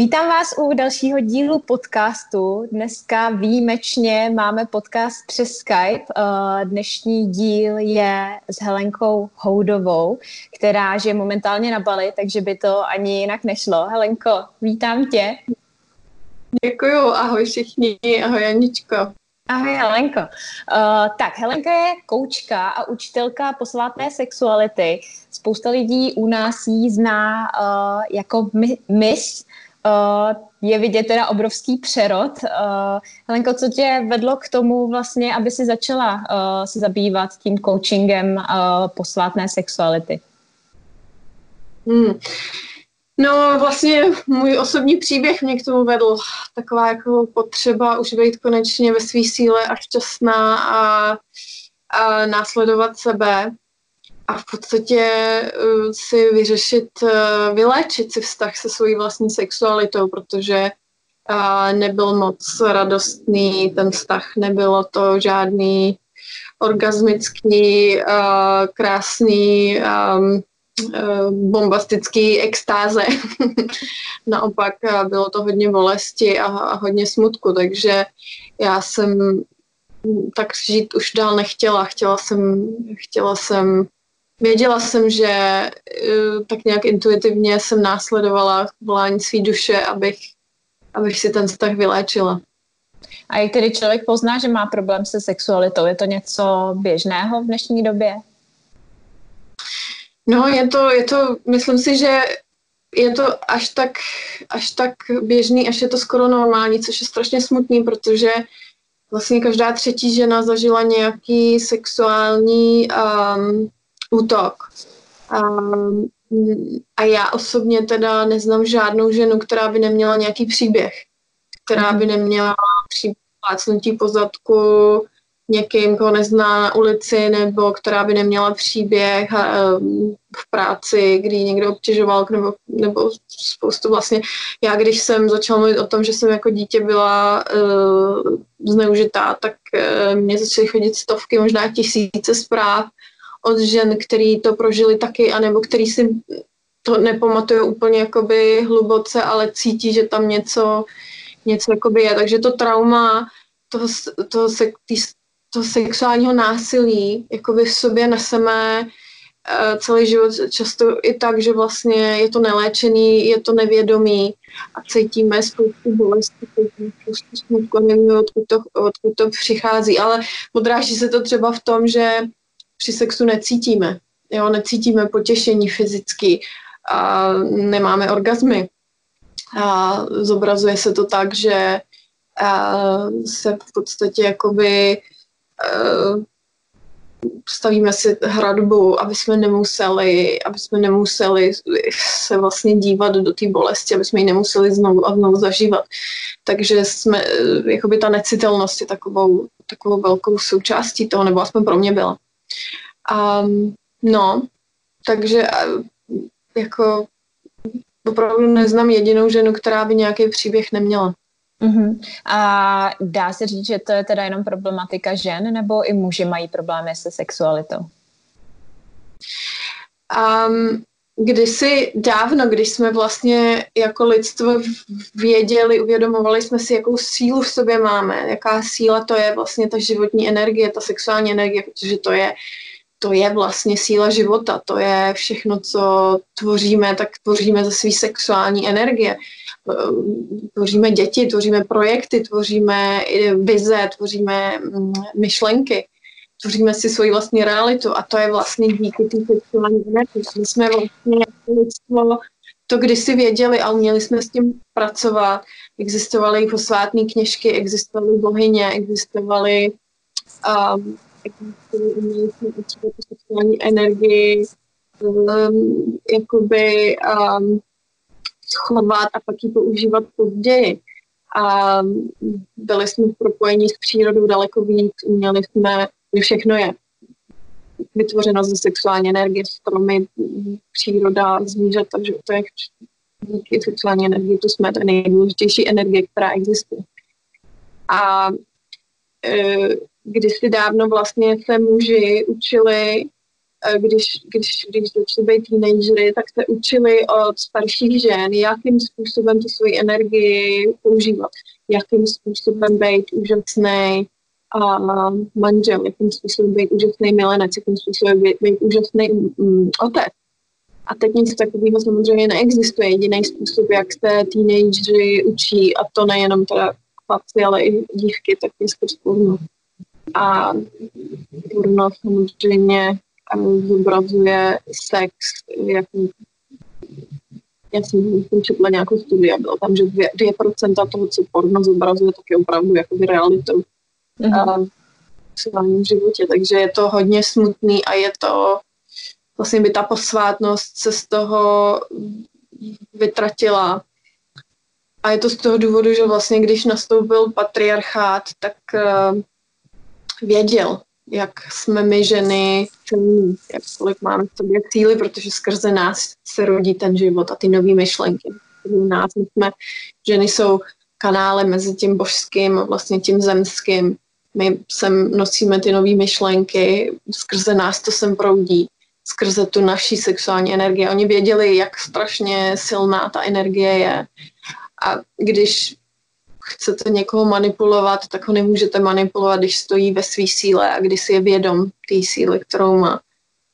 Vítám vás u dalšího dílu podcastu. Dneska výjimečně máme podcast přes Skype. Eh, dnešní díl je s Helenkou Houdovou, která je momentálně na Bali, takže by to ani jinak nešlo. Helenko, vítám tě. Děkuju, ahoj všichni, ahoj Janičko. Ahoj Helenko. Uh, tak, Helenka je koučka a učitelka posvátné sexuality. Spousta lidí u nás ji zná uh, jako Miss. Uh, je vidět teda obrovský přerod. Uh, Helenko, co tě vedlo k tomu vlastně, aby si začala uh, se zabývat tím coachingem posvátné sexuality? Hmm. No vlastně můj osobní příběh mě k tomu vedl. Taková jako potřeba už být konečně ve své síle a šťastná a, a následovat sebe a v podstatě uh, si vyřešit, uh, vyléčit si vztah se svojí vlastní sexualitou, protože uh, nebyl moc radostný ten vztah, nebylo to žádný orgasmický, krásný um, Eh, bombastický extáze. Naopak eh, bylo to hodně bolesti a hodně smutku, takže já jsem tak žít už dál nechtěla. Chtěla jsem, chtěla jsem věděla jsem, že eh, tak nějak intuitivně jsem následovala volání své duše, abych, abych si ten vztah vyléčila. A jak tedy člověk pozná, že má problém se sexualitou? Je to něco běžného v dnešní době? No, je to, je to, myslím si, že je to až tak, až tak běžný, až je to skoro normální, což je strašně smutný, protože vlastně každá třetí žena zažila nějaký sexuální um, útok. Um, a já osobně teda neznám žádnou ženu, která by neměla nějaký příběh, která by neměla příběh po zadku, někým, koho nezná na ulici, nebo která by neměla příběh v práci, kdy někdo obtěžoval, nebo, nebo spoustu vlastně. Já, když jsem začala mluvit o tom, že jsem jako dítě byla uh, zneužitá, tak uh, mě začaly chodit stovky, možná tisíce zpráv od žen, který to prožili taky, anebo který si to nepamatují úplně jakoby hluboce, ale cítí, že tam něco, něco jakoby je. Takže to trauma toho, toho se, tý, toho sexuálního násilí jakoby v sobě neseme uh, celý život často i tak, že vlastně je to neléčený, je to nevědomý a cítíme spoustu bolesti, spoustu smutku, nevíme, odkud to, odkud to přichází, ale odráží se to třeba v tom, že při sexu necítíme, jo, necítíme potěšení fyzicky a nemáme orgazmy. A zobrazuje se to tak, že se v podstatě jakoby stavíme si hradbu, aby jsme nemuseli, aby jsme nemuseli se vlastně dívat do té bolesti, aby jsme ji nemuseli znovu a znovu zažívat. Takže jsme, jakoby ta necitelnost je takovou, takovou velkou součástí toho, nebo aspoň pro mě byla. Um, no, takže jako opravdu neznám jedinou ženu, která by nějaký příběh neměla. Uh-huh. A dá se říct, že to je teda jenom problematika žen, nebo i muži mají problémy se sexualitou? Um, kdysi dávno, když jsme vlastně jako lidstvo věděli, uvědomovali jsme si, jakou sílu v sobě máme, jaká síla to je vlastně ta životní energie, ta sexuální energie, protože to je, to je vlastně síla života, to je všechno, co tvoříme, tak tvoříme ze své sexuální energie. Eh, tvoříme děti, tvoříme projekty, tvoříme vize, tvoříme mm, myšlenky, tvoříme si svoji vlastní realitu a to je vlastně díky té sexuální energii. My jsme vlastně jako lidstvo to kdysi věděli a uměli jsme s tím pracovat. Existovaly posvátné kněžky, existovaly bohyně, existovaly um, sexuální energii, um, jakoby um, schovat a pak ji používat později. A byli jsme v propojení s přírodou daleko víc, uměli jsme, všechno je vytvořeno ze sexuální energie, stromy, příroda, zvířata, že to je díky sexuální energii, to jsme ta nejdůležitější energie, která existuje. A e, kdysi dávno vlastně se muži učili eh, když, když, když začali být teenagery, tak se učili od starších žen, jakým způsobem tu svoji energii používat, jakým způsobem být úžasný a manžel, jakým způsobem být úžasný milenec, jakým způsobem být, být úžasný mm, otec. A teď nic takového samozřejmě neexistuje. Jediný způsob, jak se teenagery učí, a to nejenom teda chlapci, ale i dívky, tak je skrz porno. A porno samozřejmě eh, zobrazuje sex, jak já jsem, jsem četla nějakou studii a bylo tam, že 2%, 2% toho, co porno zobrazuje, tak je opravdu jakoby realitou mm-hmm. v svém životě. Takže je to hodně smutný a je to vlastně by ta posvátnost se z toho vytratila. A je to z toho důvodu, že vlastně když nastoupil patriarchát, tak uh, věděl, jak jsme my ženy jak kolik máme v sobě cíly, protože skrze nás se rodí ten život a ty nové myšlenky. Nás, my jsme, ženy jsou kanály mezi tím božským a vlastně tím zemským. My sem nosíme ty nové myšlenky, skrze nás to sem proudí skrze tu naší sexuální energii. Oni věděli, jak strašně silná ta energie je. A když chcete někoho manipulovat, tak ho nemůžete manipulovat, když stojí ve své síle a když si je vědom té síly, kterou má.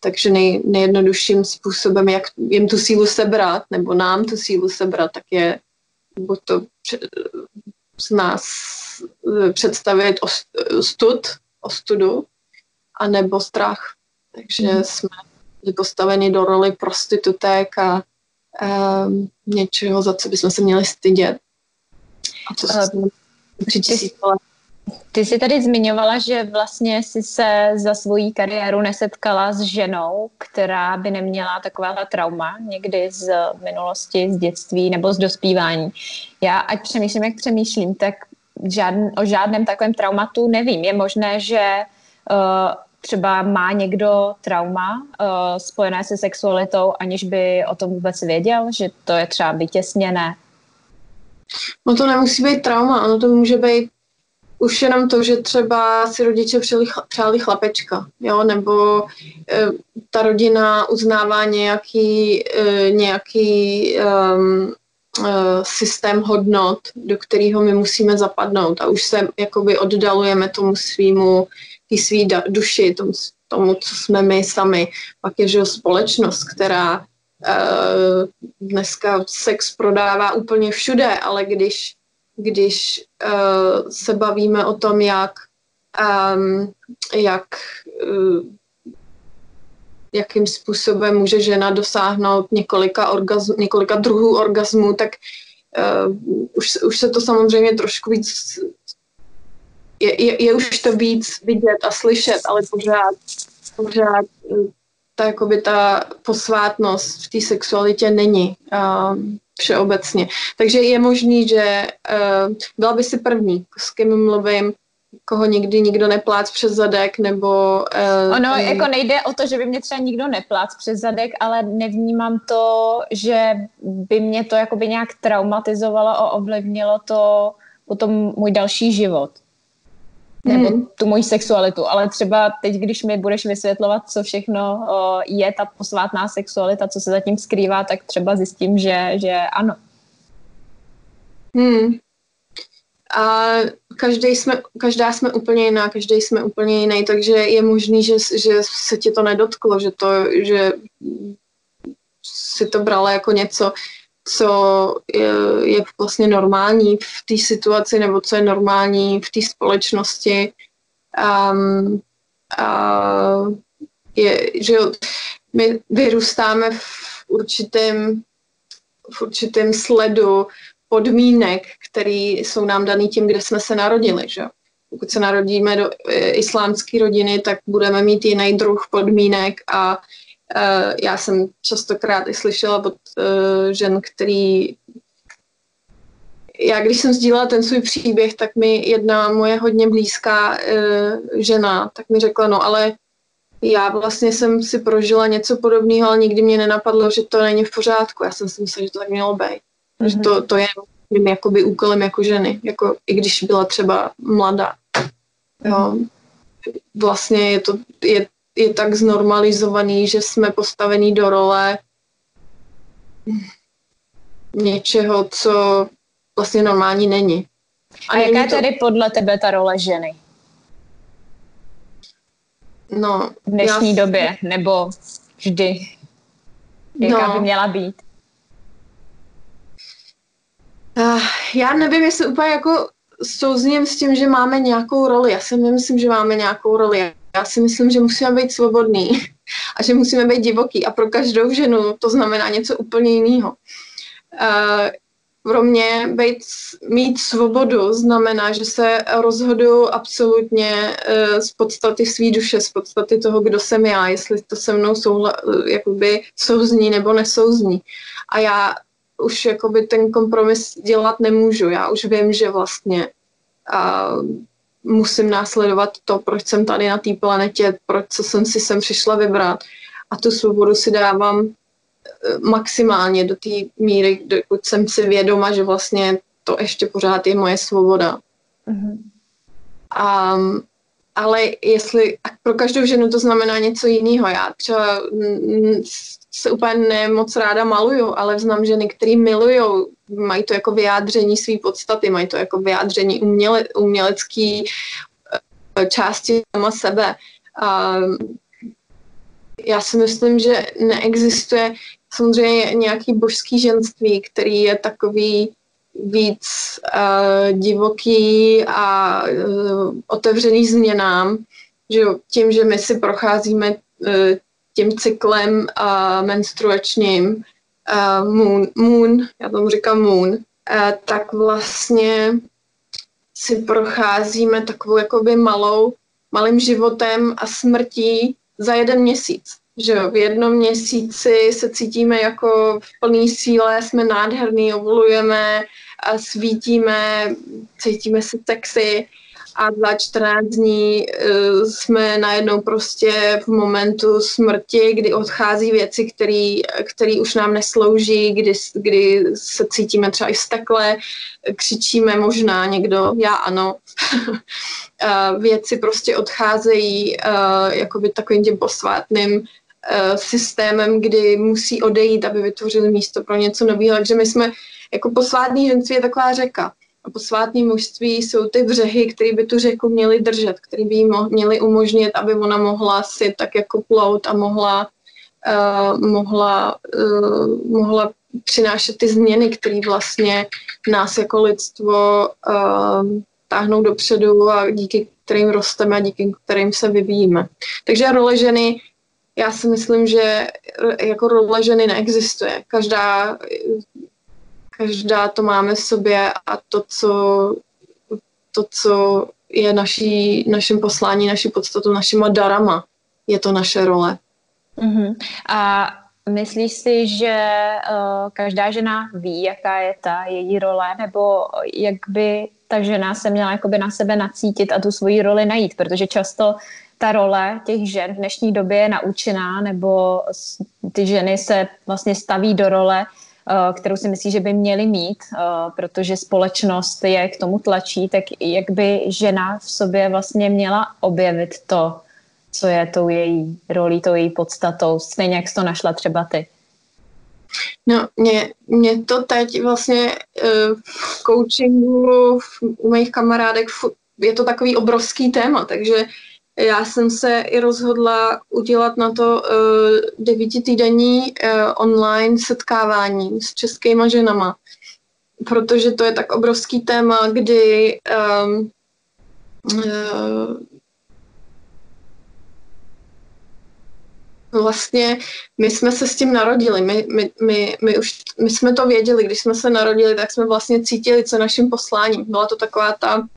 Takže nej, nejjednodušším způsobem, jak jim tu sílu sebrat, nebo nám tu sílu sebrat, tak je buď to z nás eh, představit ostud, ostudu, anebo strach. Takže mm. jsme postaveni do roli prostitutek a um, něčeho, za co bychom se měli stydět. A to se uh, ty jsi tady zmiňovala, že vlastně si se za svoji kariéru nesetkala s ženou, která by neměla takováhle trauma někdy z minulosti, z dětství nebo z dospívání. Já, ať přemýšlím, jak přemýšlím, tak žádn, o žádném takovém traumatu nevím. Je možné, že uh, třeba má někdo trauma uh, spojené se sexualitou, aniž by o tom vůbec věděl, že to je třeba vytěsněné? No to nemusí být trauma, ono to může být už jenom to, že třeba si rodiče přijali, přáli chlapečka, jo, nebo e, ta rodina uznává nějaký, e, nějaký e, systém hodnot, do kterého my musíme zapadnout a už se jakoby oddalujeme tomu svýmu té svý duši, tomu, tomu, co jsme my sami. Pak je že společnost, která uh, dneska sex prodává úplně všude, ale když, když uh, se bavíme o tom, jak, um, jak uh, jakým způsobem může žena dosáhnout několika, orgazm, několika druhů orgazmu, tak uh, už, už se to samozřejmě trošku víc je, je, je už to víc vidět a slyšet, ale pořád, pořád ta, jakoby ta posvátnost v té sexualitě není. Uh, všeobecně. Takže je možný, že uh, byla by si první, s kým mluvím, koho nikdy nikdo neplác přes zadek, nebo... Uh, ono um, jako nejde o to, že by mě třeba nikdo neplác přes zadek, ale nevnímám to, že by mě to jakoby nějak traumatizovalo a ovlivnilo to potom můj další život nebo hmm. tu moji sexualitu, ale třeba teď, když mi budeš vysvětlovat, co všechno je ta posvátná sexualita, co se zatím skrývá, tak třeba zjistím, že, že ano. Hmm. A každý jsme, každá jsme úplně jiná, každý jsme úplně jiný, takže je možný, že, že se ti to nedotklo, že to, že si to brala jako něco, co je, je vlastně normální v té situaci nebo co je normální v té společnosti. Um, a je, že my vyrůstáme v určitém, v určitém sledu podmínek, které jsou nám daný tím, kde jsme se narodili. Že? Pokud se narodíme do e, islámské rodiny, tak budeme mít jiný druh podmínek a já jsem častokrát i slyšela od uh, žen, který já když jsem sdílela ten svůj příběh, tak mi jedna moje hodně blízká uh, žena, tak mi řekla, no ale já vlastně jsem si prožila něco podobného, ale nikdy mě nenapadlo, že to není v pořádku. Já jsem si myslela, že to tak mělo být. Mm-hmm. Že to, to je mým jakoby úkolem jako ženy, jako i když byla třeba mladá. Jo. Mhm. Vlastně je to, je je tak znormalizovaný, že jsme postavení do role něčeho, co vlastně normální není. A, A jaká je to... tedy podle tebe ta role ženy? No, v dnešní já... době, nebo vždy? Jaká no. by měla být? Uh, já nevím, jestli úplně jako souzním s tím, že máme nějakou roli. Já si nemyslím, že máme nějakou roli. Já si myslím, že musíme být svobodní a že musíme být divoký a pro každou ženu to znamená něco úplně jiného. Uh, pro mě být, mít svobodu znamená, že se rozhodu absolutně uh, z podstaty své duše, z podstaty toho, kdo jsem já, jestli to se mnou souhla, jakoby souzní nebo nesouzní. A já už jakoby ten kompromis dělat nemůžu. Já už vím, že vlastně uh, musím následovat to, proč jsem tady na té planetě, proč co jsem si sem přišla vybrat. A tu svobodu si dávám eh, maximálně do té míry, dokud jsem si vědoma, že vlastně to ještě pořád je moje svoboda. Mm-hmm. A, ale jestli pro každou ženu to znamená něco jiného. Já třeba se úplně nemoc ráda maluju, ale znám ženy, které milují, mají to jako vyjádření své podstaty, mají to jako vyjádření uměle, umělecký eh, části sama sebe. A já si myslím, že neexistuje samozřejmě nějaký božský ženství, který je takový víc uh, divoký a uh, otevřený změnám, že tím, že my si procházíme uh, tím cyklem uh, menstruačním, uh, moon, moon, já tomu říkám moon, uh, tak vlastně si procházíme takovou jakoby malou, malým životem a smrtí za jeden měsíc. Že jo, v jednom měsíci se cítíme jako v plné síle, jsme nádherný, ovulujeme, a svítíme, cítíme se sexy a za 14 dní uh, jsme najednou prostě v momentu smrti, kdy odchází věci, které už nám neslouží, kdy, kdy se cítíme třeba i stekle, křičíme možná někdo, já ano. věci prostě odcházejí uh, jakoby takovým tím posvátným uh, systémem, kdy musí odejít, aby vytvořili místo pro něco nového. Takže my jsme jako posvátný ženství je taková řeka a posvátní mužství jsou ty břehy, které by tu řeku měly držet, které by jí měly umožnit, aby ona mohla si tak jako plout a mohla, uh, mohla, uh, mohla přinášet ty změny, které vlastně nás jako lidstvo uh, táhnou dopředu a díky kterým rosteme a díky kterým se vyvíjíme. Takže role ženy, já si myslím, že jako role ženy neexistuje. Každá každá to máme v sobě a to, co, to, co je naší, naším poslání, naší podstatou, našima darama, je to naše role. Uh-huh. A myslíš si, že uh, každá žena ví, jaká je ta její role, nebo jak by ta žena se měla jakoby na sebe nacítit a tu svoji roli najít, protože často ta role těch žen v dnešní době je naučená, nebo ty ženy se vlastně staví do role Eh, kterou si myslí, že by měli mít, eh, protože společnost je k tomu tlačí, tak jak by žena v sobě vlastně měla objevit to, co je tou její rolí, tou její podstatou, stejně jak jsi to našla třeba ty? No, mě, mě to teď vlastně uh, v coachingu v, u mých kamarádek je to takový obrovský téma, takže já jsem se i rozhodla udělat na to uh, devítitýdenní uh, online setkávání s českýma ženama, protože to je tak obrovský téma, kdy um, uh, vlastně my jsme se s tím narodili, my, my, my, my, už, my jsme to věděli, když jsme se narodili, tak jsme vlastně cítili, co naším posláním. Byla to taková ta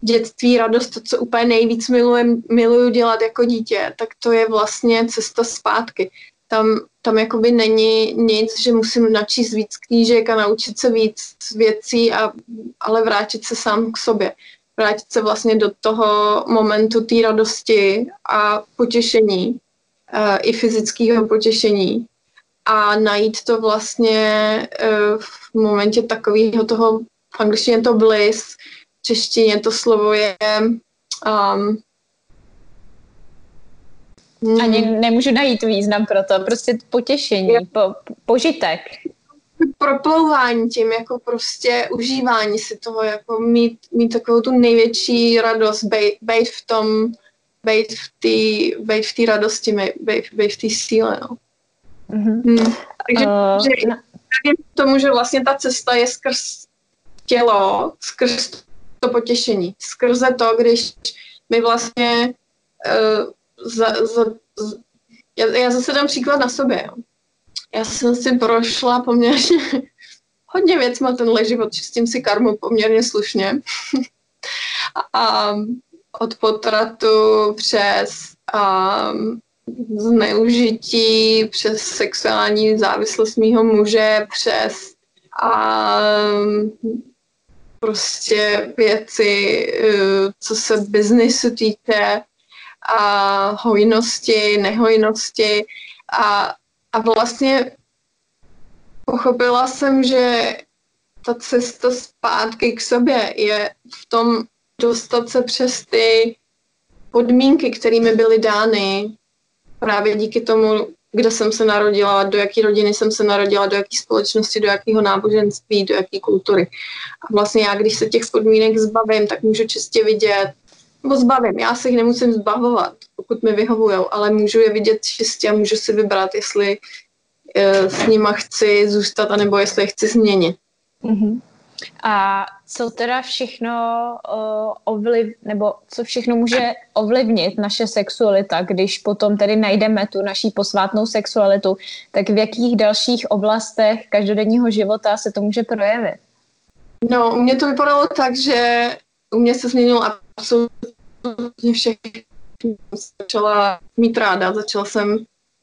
dětství, radost, to, co úplně nejvíc milujem, miluju dělat jako dítě, tak to je vlastně cesta zpátky. Tam, tam jakoby není nic, že musím načíst víc knížek a naučit se víc věcí, a, ale vrátit se sám k sobě. Vrátit se vlastně do toho momentu té radosti a potěšení, uh, i fyzického potěšení a najít to vlastně uh, v momentě takového toho, v angličtině to bliss, češtině to slovo je um, Hmm. Ani nemůžu najít význam pro to, prostě potěšení, po, požitek. Proplouvání tím, jako prostě užívání si toho, jako mít, mít takovou tu největší radost, být, v tom, být v té být v radosti, být, být v té síle, no. Mm-hmm. Hmm. Takže uh, že, no. tomu, že vlastně ta cesta je skrz tělo, skrz to potěšení, skrze to, když my vlastně uh, za, za, za, já, já zase dám příklad na sobě. Jo. Já jsem si prošla poměrně hodně věcma tenhle život, čistím si karmu poměrně slušně. a od potratu přes um, zneužití, přes sexuální závislost mýho muže, přes a prostě věci, uh, co se biznisu týče, a hojnosti, nehojnosti. A, a vlastně pochopila jsem, že ta cesta zpátky k sobě je v tom dostat se přes ty podmínky, kterými byly dány právě díky tomu, kde jsem se narodila, do jaké rodiny jsem se narodila, do jaké společnosti, do jakého náboženství, do jaké kultury. A vlastně já, když se těch podmínek zbavím, tak můžu čistě vidět, nebo zbavím. Já se jich nemusím zbavovat, pokud mi vyhovují, ale můžu je vidět čistě a můžu si vybrat, jestli uh, s nima chci zůstat, anebo jestli je chci změnit. Mm-hmm. A co teda všechno uh, ovliv, nebo co všechno může ovlivnit naše sexualita, když potom tedy najdeme tu naší posvátnou sexualitu, tak v jakých dalších oblastech každodenního života se to může projevit? No, u mě to vypadalo tak, že u mě se změnilo absolutně všechno. Začala mít ráda, začala jsem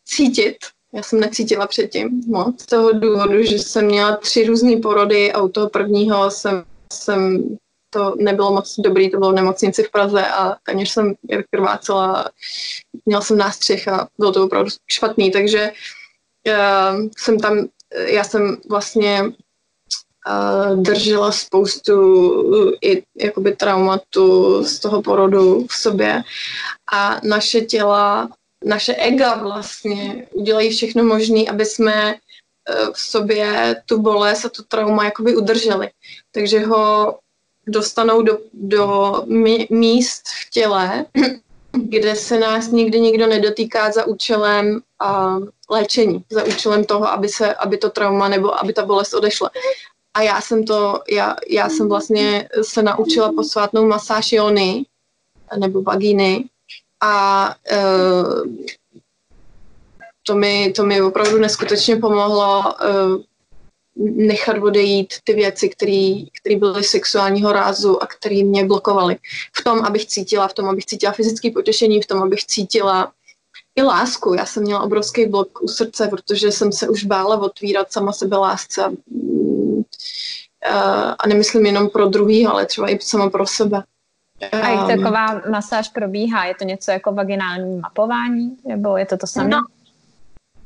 cítit. Já jsem necítila předtím moc. Z toho důvodu, že jsem měla tři různé porody a u toho prvního jsem, jsem to nebylo moc dobrý, to bylo v nemocnici v Praze a téměř jsem krvácela, měla jsem nástřih a bylo to opravdu špatný, takže uh, jsem tam, já jsem vlastně držela spoustu i jakoby traumatu z toho porodu v sobě a naše těla, naše ega vlastně udělají všechno možné, aby jsme e, v sobě tu bolest a tu trauma jakoby udrželi. Takže ho dostanou do, do míst v těle, kde se nás nikdy nikdo nedotýká za účelem a léčení, za účelem toho, aby, se, aby to trauma nebo aby ta bolest odešla. A já jsem to, já, já jsem vlastně se naučila posvátnou masáž jony nebo vagíny a uh, to, mi, to mi opravdu neskutečně pomohlo uh, nechat odejít ty věci, které byly sexuálního rázu a které mě blokovaly. V tom, abych cítila, v tom, abych cítila fyzické potěšení, v tom, abych cítila i lásku. Já jsem měla obrovský blok u srdce, protože jsem se už bála otvírat sama sebe lásce a nemyslím jenom pro druhý, ale třeba i sama pro sebe. A jak um, taková masáž probíhá? Je to něco jako vaginální mapování? Nebo je to to samé? No,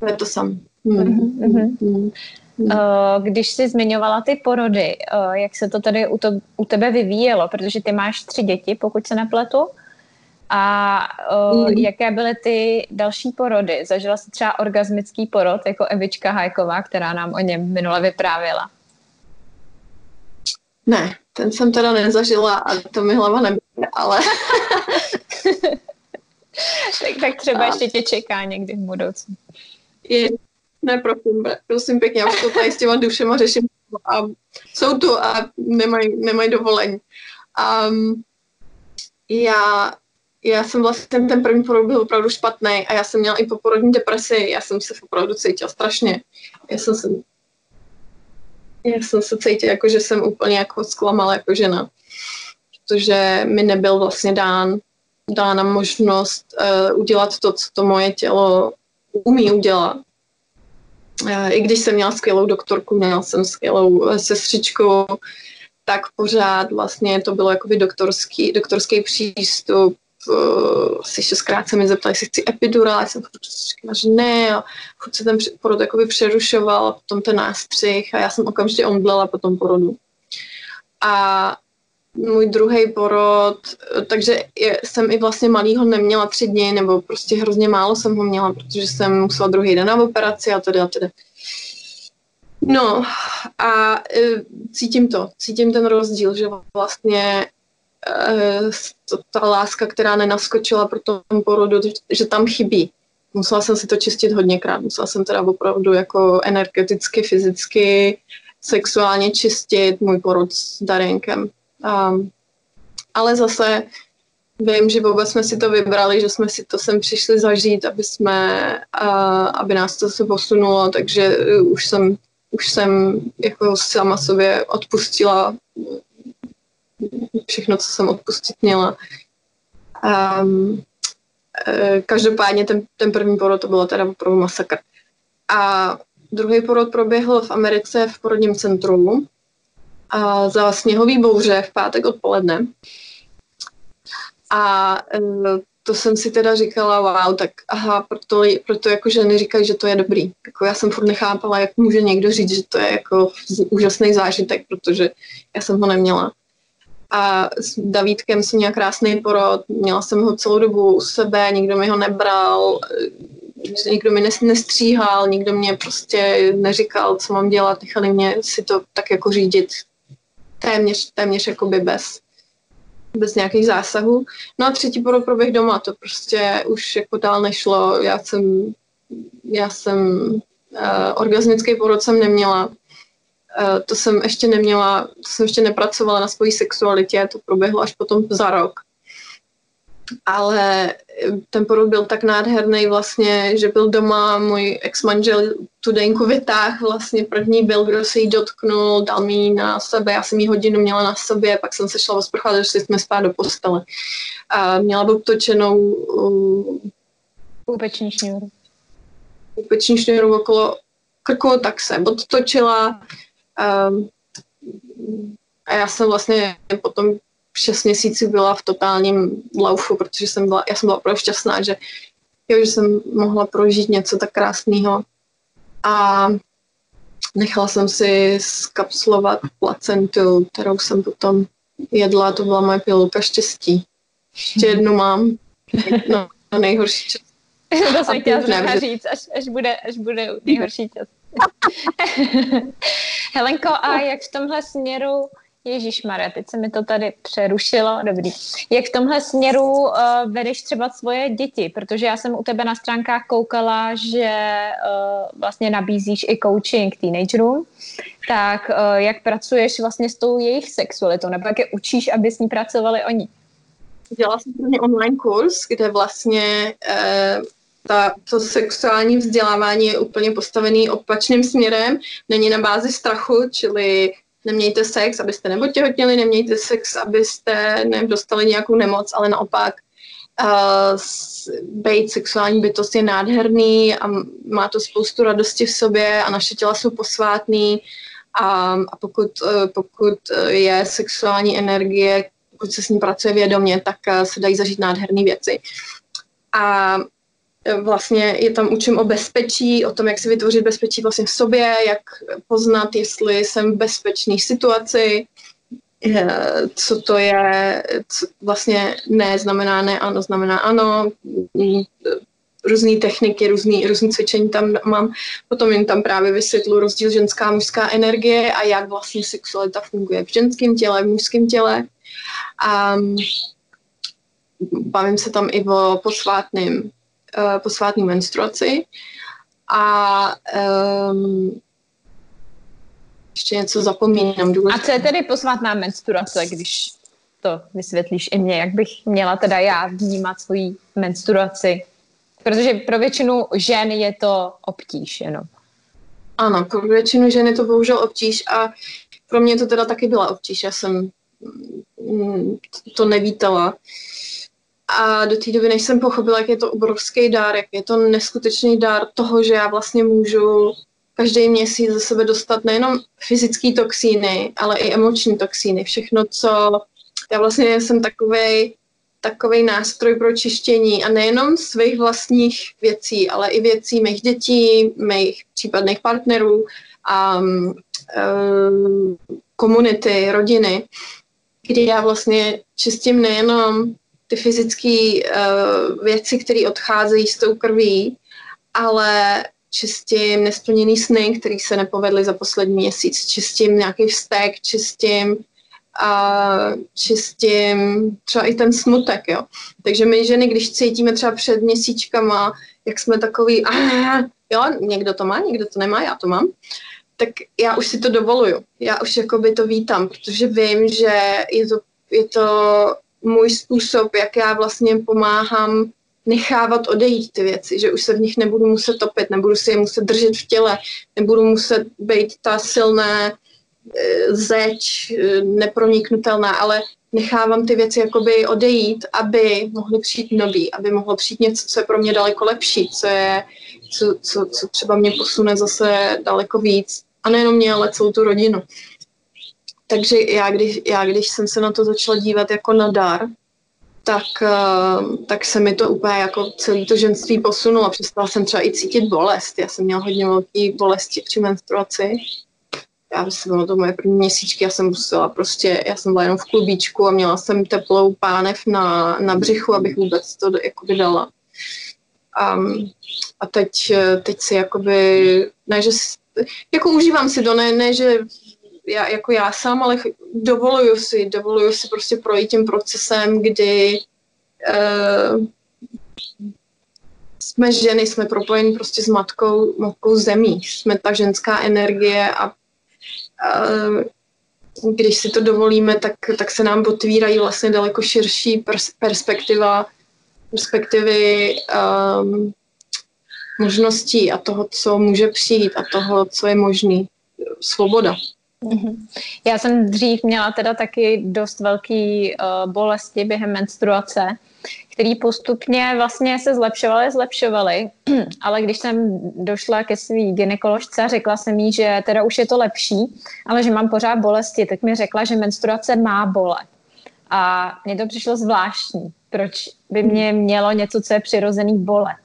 je to samé. Hmm. Mm-hmm. Mm. Když jsi zmiňovala ty porody, eh, jak se to tady u, to, u tebe vyvíjelo, protože ty máš tři děti, pokud se nepletu, a uh, mm. jaké byly ty další porody? Zažila jsi třeba orgasmický porod, jako Evička Hajková, která nám o něm minule vyprávěla? Ne, ten jsem teda nezažila a to mi hlava nebude, ale... tak, tak třeba a... ještě tě čeká někdy v budoucnu. Je, ne, prosím, prosím pěkně, já už to tady s těma dušema řeším a jsou tu a nemají nemaj dovolení. Um, já, já jsem vlastně, ten první porod byl opravdu špatný a já jsem měla i poporodní depresi, já jsem se opravdu cítila strašně. Já jsem se já jsem se cítila jako, že jsem úplně jako zklamala jako žena, protože mi nebyl vlastně dán, dána možnost uh, udělat to, co to moje tělo umí udělat. Uh, I když jsem měla skvělou doktorku, měla jsem skvělou eh, sestřičku, tak pořád vlastně to bylo jakoby doktorský, doktorský přístup, uh, asi šestkrát se mi zeptali, jestli chci epidurál, já jsem říkala, že ne a furt se ten porod jakoby přerušoval a potom ten nástřih a já jsem okamžitě omdlela po tom porodu. A můj druhý porod, takže jsem i vlastně malýho neměla tři dny, nebo prostě hrozně málo jsem ho měla, protože jsem musela druhý den na operaci a tedy a tedy. No a e, cítím to, cítím ten rozdíl, že vlastně ta láska, která nenaskočila pro tom porodu, že tam chybí. Musela jsem si to čistit hodněkrát, musela jsem teda opravdu jako energeticky, fyzicky, sexuálně čistit můj porod s Darenkem. Um, ale zase vím, že vůbec jsme si to vybrali, že jsme si to sem přišli zažít, aby jsme, uh, aby nás to se posunulo, takže už jsem, už jsem jako sama sobě odpustila všechno, co jsem odpustit měla. Um, každopádně ten, ten první porod to bylo teda opravdu masakr. A druhý porod proběhl v Americe v porodním centru a za sněhový bouře v pátek odpoledne. A e, to jsem si teda říkala, wow, tak aha, proto, proto jako ženy říkají, že to je dobrý. Jako já jsem furt nechápala, jak může někdo říct, že to je jako úžasný zážitek, protože já jsem ho neměla. A s Davídkem jsem měla krásný porod, měla jsem ho celou dobu u sebe, nikdo mi ho nebral, nikdo mi nestříhal, nikdo mě prostě neříkal, co mám dělat, nechali mě si to tak jako řídit téměř, téměř jakoby bez, bez nějakých zásahů. No a třetí porod proběh doma, to prostě už jako dál nešlo. Já jsem, já jsem uh, orgasmický porod jsem neměla. Uh, to jsem ještě neměla, to jsem ještě nepracovala na svojí sexualitě, to proběhlo až potom za rok ale ten porod byl tak nádherný vlastně, že byl doma, můj ex-manžel tu denku vytáh, vlastně první byl, kdo se jí dotknul, dal mi na sebe, já jsem jí hodinu měla na sobě, pak jsem se šla osprchat, že jsme spát do postele. A měla obtočenou uh, Půpeční šňůru. Půpeční šňůru okolo krku, tak se odtočila. Um, a já jsem vlastně potom šest měsíců byla v totálním laufu, protože jsem byla, já jsem byla opravdu šťastná, že, jo, že jsem mohla prožít něco tak krásného. A nechala jsem si skapslovat placentu, kterou jsem potom jedla, to byla moje pilulka štěstí. Ještě jednu mám, no, nejhorší čas. to jsem chtěla říct, až, až, bude, až bude nejhorší čas. Helenko, a jak v tomhle směru Ježíš Maria, teď se mi to tady přerušilo. Dobrý. Jak v tomhle směru uh, vedeš třeba svoje děti? Protože já jsem u tebe na stránkách koukala, že uh, vlastně nabízíš i coaching teenagerům. Tak uh, jak pracuješ vlastně s tou jejich sexualitou? Nebo jak je učíš, aby s ní pracovali oni? Dělala jsem pro online kurz, kde vlastně uh, ta, to sexuální vzdělávání je úplně postavený opačným směrem. Není na bázi strachu, čili nemějte sex, abyste neotěhotněli, nemějte sex, abyste nedostali nějakou nemoc, ale naopak uh, být sexuální bytost je nádherný a má to spoustu radosti v sobě a naše těla jsou posvátný a, a pokud, uh, pokud je sexuální energie, pokud se s ní pracuje vědomě, tak uh, se dají zažít nádherné věci. A vlastně je tam učím o bezpečí, o tom, jak si vytvořit bezpečí vlastně v sobě, jak poznat, jestli jsem v bezpečné situaci, co to je, co vlastně ne znamená ne, ano znamená ano, různé techniky, různé různý cvičení tam mám. Potom jim tam právě vysvětlu rozdíl ženská a mužská energie a jak vlastně sexualita funguje v ženském těle, v mužském těle. A bavím se tam i o posvátném uh, posvátní menstruaci a um, ještě něco zapomínám. Důležité. A co je tedy posvátná menstruace, když to vysvětlíš i mě, jak bych měla teda já vnímat svoji menstruaci? Protože pro většinu žen je to obtíž jenom. Ano, pro většinu žen je to bohužel obtíž a pro mě to teda taky byla obtíž. Já jsem mm, to nevítala. A do té doby, než jsem pochopila, jak je to obrovský dár, jak je to neskutečný dár toho, že já vlastně můžu každý měsíc ze sebe dostat nejenom fyzické toxíny, ale i emoční toxíny. Všechno, co... Já vlastně jsem takovej, takový nástroj pro čištění a nejenom svých vlastních věcí, ale i věcí mých dětí, mých případných partnerů a um, komunity, rodiny. kdy já vlastně čistím nejenom ty fyzické uh, věci, které odcházejí s tou krví, ale čistím nesplněný sny, který se nepovedly za poslední měsíc, čistím nějaký vztek, čistím a čistím třeba i ten smutek, jo. Takže my ženy, když cítíme třeba před měsíčkama, jak jsme takový, ah, jo, někdo to má, někdo to nemá, já to mám, tak já už si to dovoluju. Já už jakoby to vítám, protože vím, že je to, je to můj způsob, jak já vlastně pomáhám nechávat odejít ty věci, že už se v nich nebudu muset topit, nebudu si je muset držet v těle, nebudu muset být ta silná e, zeď, e, neproniknutelná, ale nechávám ty věci jakoby odejít, aby mohly přijít nový, aby mohlo přijít něco, co je pro mě daleko lepší, co je, co, co, co třeba mě posune zase daleko víc. A nejenom mě, ale celou tu rodinu. Takže já když, já, když jsem se na to začala dívat jako na dar, tak, eh, tak se mi to úplně jako celý to ženství posunulo. Přestala jsem třeba i cítit bolest. Já jsem měla hodně velký bolesti při menstruaci. Já jsem bylo to moje první měsíčky, já jsem musela prostě, já jsem byla jenom v klubíčku a měla jsem teplou pánev na, na břichu, abych vůbec to jako dala. Um, a teď, teď si jakoby, ne, že, jako užívám si to, ne, ne že já, jako já sám, ale dovoluju si, dovoluju si prostě projít tím procesem, kdy uh, jsme ženy, jsme propojeni prostě s matkou, matkou zemí, jsme ta ženská energie a uh, když si to dovolíme, tak, tak se nám otvírají vlastně daleko širší pers- perspektiva, perspektivy um, možností a toho, co může přijít a toho, co je možný. Svoboda. Mhm. Já jsem dřív měla teda taky dost velký uh, bolesti během menstruace, který postupně vlastně se zlepšovaly, zlepšovaly, ale když jsem došla ke svý ginekoložce řekla jsem jí, že teda už je to lepší, ale že mám pořád bolesti, tak mi řekla, že menstruace má bolet. A mně to přišlo zvláštní, proč by mě mělo něco, co je přirozený bolet.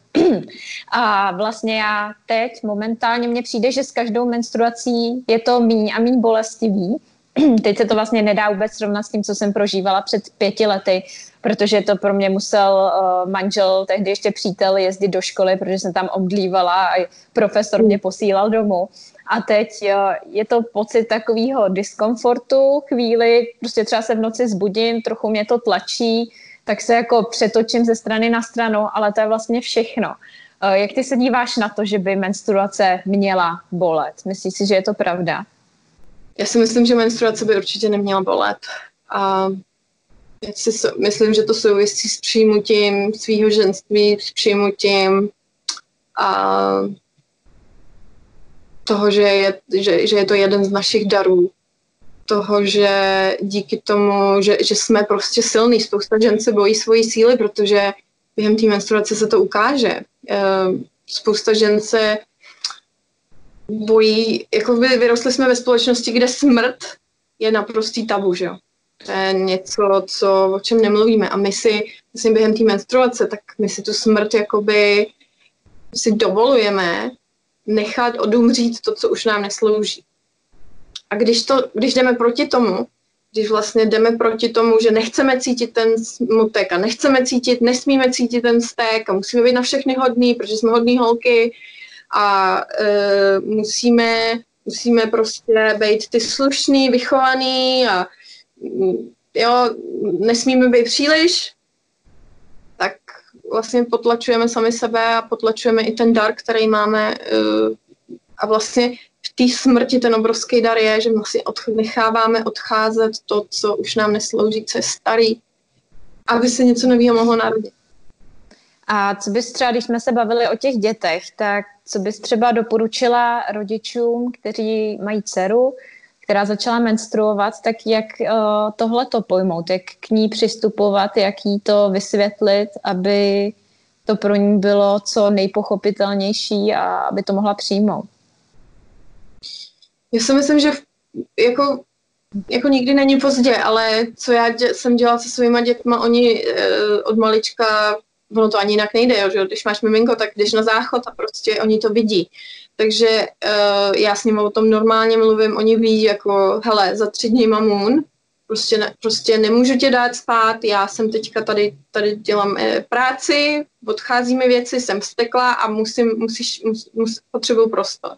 A vlastně já teď momentálně mně přijde, že s každou menstruací je to míň a míň bolestivý. teď se to vlastně nedá vůbec srovnat s tím, co jsem prožívala před pěti lety, protože to pro mě musel uh, manžel, tehdy ještě přítel, jezdit do školy, protože jsem tam omdlívala a profesor mě posílal domů. A teď uh, je to pocit takového diskomfortu, chvíli, prostě třeba se v noci zbudím, trochu mě to tlačí, tak se jako přetočím ze strany na stranu, ale to je vlastně všechno. Eh, jak ty se díváš na to, že by menstruace měla bolet? Myslíš si, že je to pravda? Já si myslím, že menstruace by určitě neměla bolet. A já si myslím, že to souvisí s přijímutím svého ženství, s přijímutím a toho, že je, že, že je to jeden z našich darů, toho, že díky tomu, že, že jsme prostě silní, spousta žen se bojí svojí síly, protože během té menstruace se to ukáže. Eh, spousta žen se bojí, jako by vyrostli jsme ve společnosti, kde smrt je naprostý tabu, že jo. To je něco, co, o čem nemluvíme. A my si, vlastně během té menstruace, tak my si tu smrt jakoby si dovolujeme nechat odumřít to, co už nám neslouží. A když, to, když jdeme proti tomu, když vlastně jdeme proti tomu, že nechceme cítit ten smutek a nechceme cítit, nesmíme cítit ten stek a musíme být na všechny hodný, protože jsme hodný holky a e, musíme, musíme prostě být ty slušný, vychovaný a jo, nesmíme být příliš, tak vlastně potlačujeme sami sebe a potlačujeme i ten dar, který máme e, a vlastně té smrti ten obrovský dar je, že vlastně necháváme odcházet to, co už nám neslouží, co je starý, aby se něco nového mohlo narodit. A co bys třeba, když jsme se bavili o těch dětech, tak co bys třeba doporučila rodičům, kteří mají dceru, která začala menstruovat, tak jak uh, tohle to pojmout, jak k ní přistupovat, jak jí to vysvětlit, aby to pro ní bylo co nejpochopitelnější a aby to mohla přijmout? Já si myslím, že jako, jako nikdy není pozdě, ale co já dě, jsem dělala se svýma dětma, oni e, od malička, ono to ani jinak nejde, jo, že když máš miminko, tak jdeš na záchod a prostě oni to vidí. Takže e, já s nimi o tom normálně mluvím, oni ví, jako, hele, za tři dny mám můn, prostě, ne, prostě nemůžu tě dát spát, já jsem teďka tady, tady dělám e, práci, odchází mi věci, jsem stekla a musím, musíš, mus, mus, potřebuju prostor.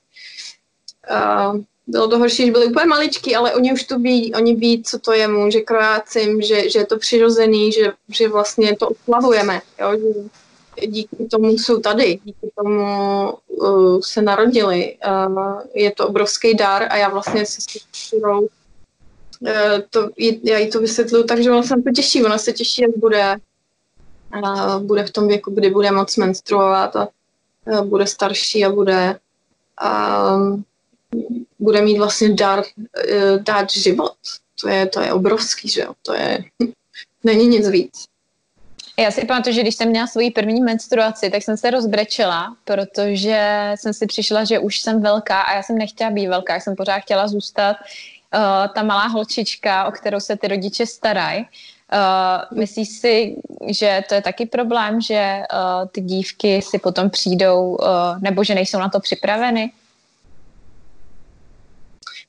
Uh, bylo to horší, že byli úplně maličký, ale oni už to ví, oni ví, co to je muž, že krojácím, že, že je to přirozený, že, že vlastně to oslavujeme, jo, že díky tomu jsou tady, díky tomu uh, se narodili. Uh, je to obrovský dar a já vlastně se s uh, to, já jí to vysvětluju tak, že ona se to těší, ona se těší, jak bude, uh, bude v tom věku, kdy bude moc menstruovat a uh, bude starší a bude uh, bude mít vlastně dar, uh, dát život. To je, to je obrovský, že jo, to je, není nic víc. Já si pamatuju, že když jsem měla svoji první menstruaci, tak jsem se rozbrečela, protože jsem si přišla, že už jsem velká a já jsem nechtěla být velká, já jsem pořád chtěla zůstat uh, ta malá holčička, o kterou se ty rodiče starají. Uh, myslíš si, že to je taky problém, že uh, ty dívky si potom přijdou, uh, nebo že nejsou na to připraveny?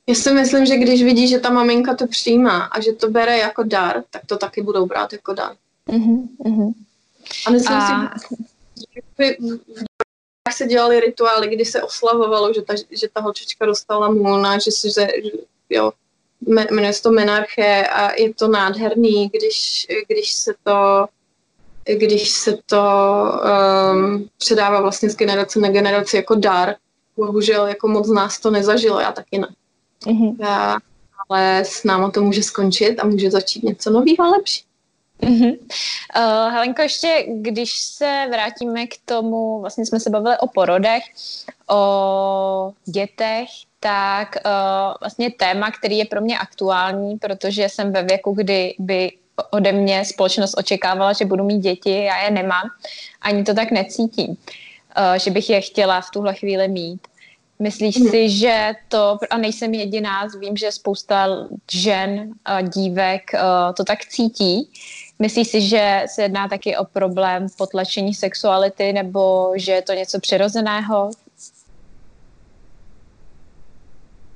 Já si myslím, že když vidí, že ta maminka to přijímá a že to bere jako dar, tak to taky budou brát jako dar. Mm-hmm. A myslím a... si, že v se dělali rituály, kdy se oslavovalo, že ta, že ta holčička dostala můna, že si, že, že jo, jmenuje se to menarche a je to nádherný, když, když se to když se to um, předává vlastně z generace na generaci jako dar. Bohužel jako moc z nás to nezažilo, já taky ne. Mm-hmm. Já, ale s náma to může skončit a může začít něco nového a lepší. Mm-hmm. Uh, Helenko, ještě když se vrátíme k tomu, vlastně jsme se bavili o porodech, o dětech, tak uh, vlastně téma, který je pro mě aktuální, protože jsem ve věku, kdy by ode mě společnost očekávala, že budu mít děti, já je nemám, ani to tak necítím, uh, že bych je chtěla v tuhle chvíli mít. Myslíš mm. si, že to, a nejsem jediná, vím, že spousta žen, dívek to tak cítí, Myslíš si, že se jedná taky o problém potlačení sexuality nebo že je to něco přirozeného?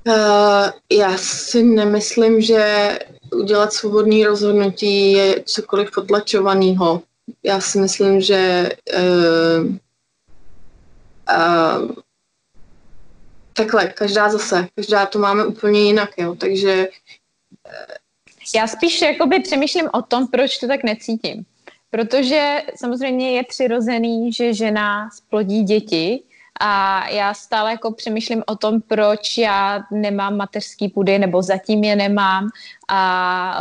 Uh, já si nemyslím, že udělat svobodný rozhodnutí je cokoliv potlačovaného. Já si myslím, že uh, uh, takhle, každá zase, každá to máme úplně jinak, jo, takže já spíš jakoby přemýšlím o tom, proč to tak necítím. Protože samozřejmě je přirozený, že žena splodí děti a já stále jako přemýšlím o tom, proč já nemám mateřský půdy nebo zatím je nemám a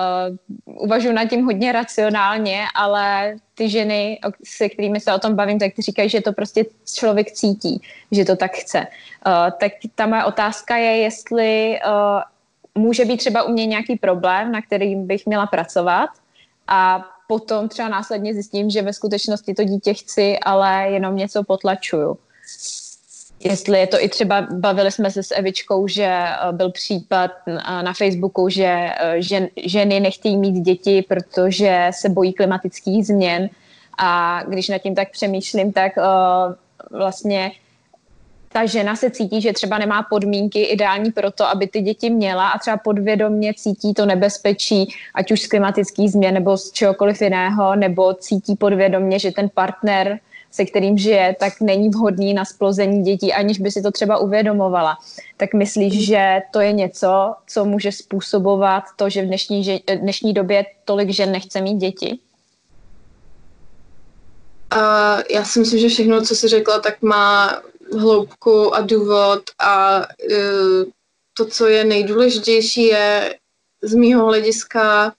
uh, uvažuji nad tím hodně racionálně, ale ty ženy, se kterými se o tom bavím, tak ty říkají, že to prostě člověk cítí, že to tak chce. Uh, tak ta moje otázka je, jestli uh, může být třeba u mě nějaký problém, na kterým bych měla pracovat a potom třeba následně zjistím, že ve skutečnosti to dítě chci, ale jenom něco potlačuju. Jestli je to i třeba, bavili jsme se s Evičkou, že eh, byl případ na Facebooku, že eh, žen, ženy nechtějí mít děti, protože se bojí klimatických změn. A když nad tím tak přemýšlím, tak uh, vlastně ta žena se cítí, že třeba nemá podmínky ideální pro to, aby ty děti měla a třeba podvědomně cítí to nebezpečí, ať už z klimatických změn nebo z čehokoliv jiného, nebo cítí podvědomně, že ten partner se kterým žije, tak není vhodný na splození dětí, aniž by si to třeba uvědomovala. Tak myslíš, že to je něco, co může způsobovat to, že v dnešní, že, dnešní době tolik žen nechce mít děti? Uh, já si myslím, že všechno, co jsi řekla, tak má hloubku a důvod a uh, to, co je nejdůležitější, je z mýho hlediska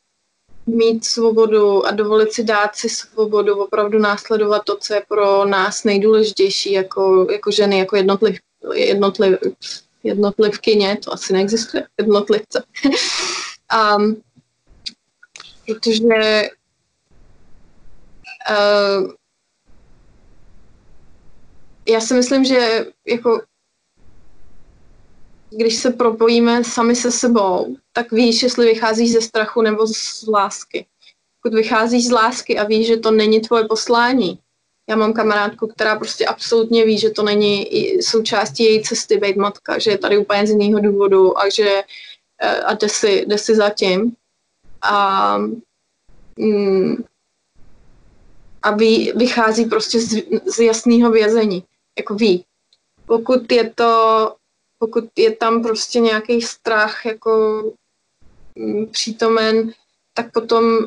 mít svobodu a dovolit si dát si svobodu, opravdu následovat to, co je pro nás nejdůležitější jako, jako ženy, jako jednotliv, jednotliv, jednotlivkyně, to asi neexistuje, jednotlivce. um, protože uh, já si myslím, že jako když se propojíme sami se sebou, tak víš, jestli vycházíš ze strachu nebo z lásky. Pokud vycházíš z lásky a víš, že to není tvoje poslání, já mám kamarádku, která prostě absolutně ví, že to není součástí její cesty být matka, že je tady úplně z jiného důvodu a že eh, a jde si, jde si za tím, a, mm, a vy, vychází prostě z, z jasného vězení. Jako ví, pokud je to, pokud je tam prostě nějaký strach jako přítomen, tak potom,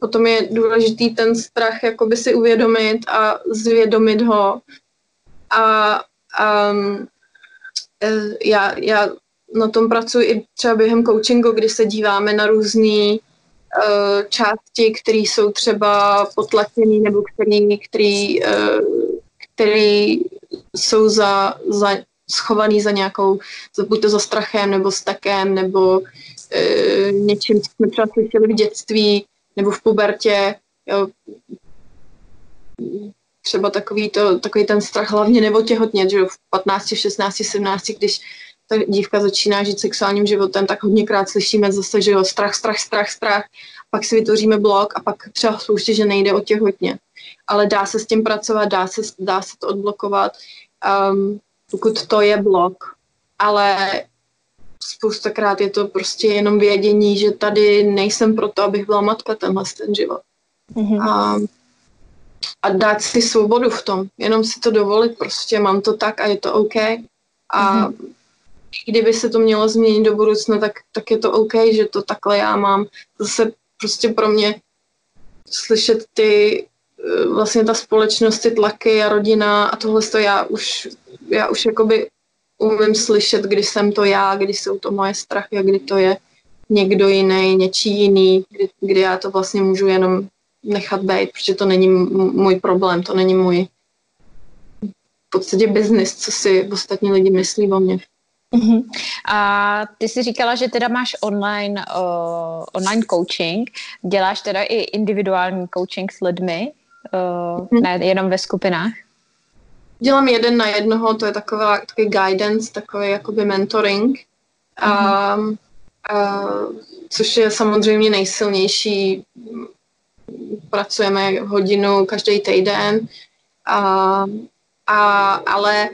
potom je důležitý ten strach jakoby si uvědomit a zvědomit ho. A, a e, já, já na tom pracuji i třeba během coachingu, kdy se díváme na různé uh, části, které jsou třeba potlačené nebo který, který, uh, který jsou za, za schovaný za nějakou, buď to za strachem, nebo stakem, nebo uh, něčím, co jsme třeba slyšeli v dětství, nebo v pubertě. Jo. Třeba takový, to, takový ten strach hlavně nebo těhotně, že v 15, 16, 17, když ta dívka začíná žít sexuálním životem, tak hodněkrát slyšíme zase, že jo, strach, strach, strach, strach, pak si vytvoříme blok a pak třeba spoustě, že nejde o těhotně. Ale dá se s tím pracovat, dá se, dá se to odblokovat, um, pokud to je blok. Ale spoustakrát je to prostě jenom vědění, že tady nejsem proto, abych byla matka tenhle ten život. Mm-hmm. A, a dát si svobodu v tom, jenom si to dovolit, prostě mám to tak a je to OK. A mm-hmm kdyby se to mělo změnit do budoucna, tak, tak je to OK, že to takhle já mám. Zase prostě pro mě slyšet ty eh, vlastně ta společnost, ty tlaky a rodina a tohle to já už, já už jakoby umím slyšet, kdy jsem to já, kdy jsou to moje strachy a kdy to je někdo jiný, něčí jiný, kdy, kdy já to vlastně můžu jenom nechat být, protože to není můj problém, to není můj v podstatě biznis, co si ostatní lidi myslí o mě. Uh-huh. A ty jsi říkala, že teda máš online, uh, online coaching, děláš teda i individuální coaching s lidmi, uh, uh-huh. ne jenom ve skupinách? Dělám jeden na jednoho, to je taková, takový guidance, takový jakoby mentoring, a, a, což je samozřejmě nejsilnější. Pracujeme hodinu každý týden, a, a, ale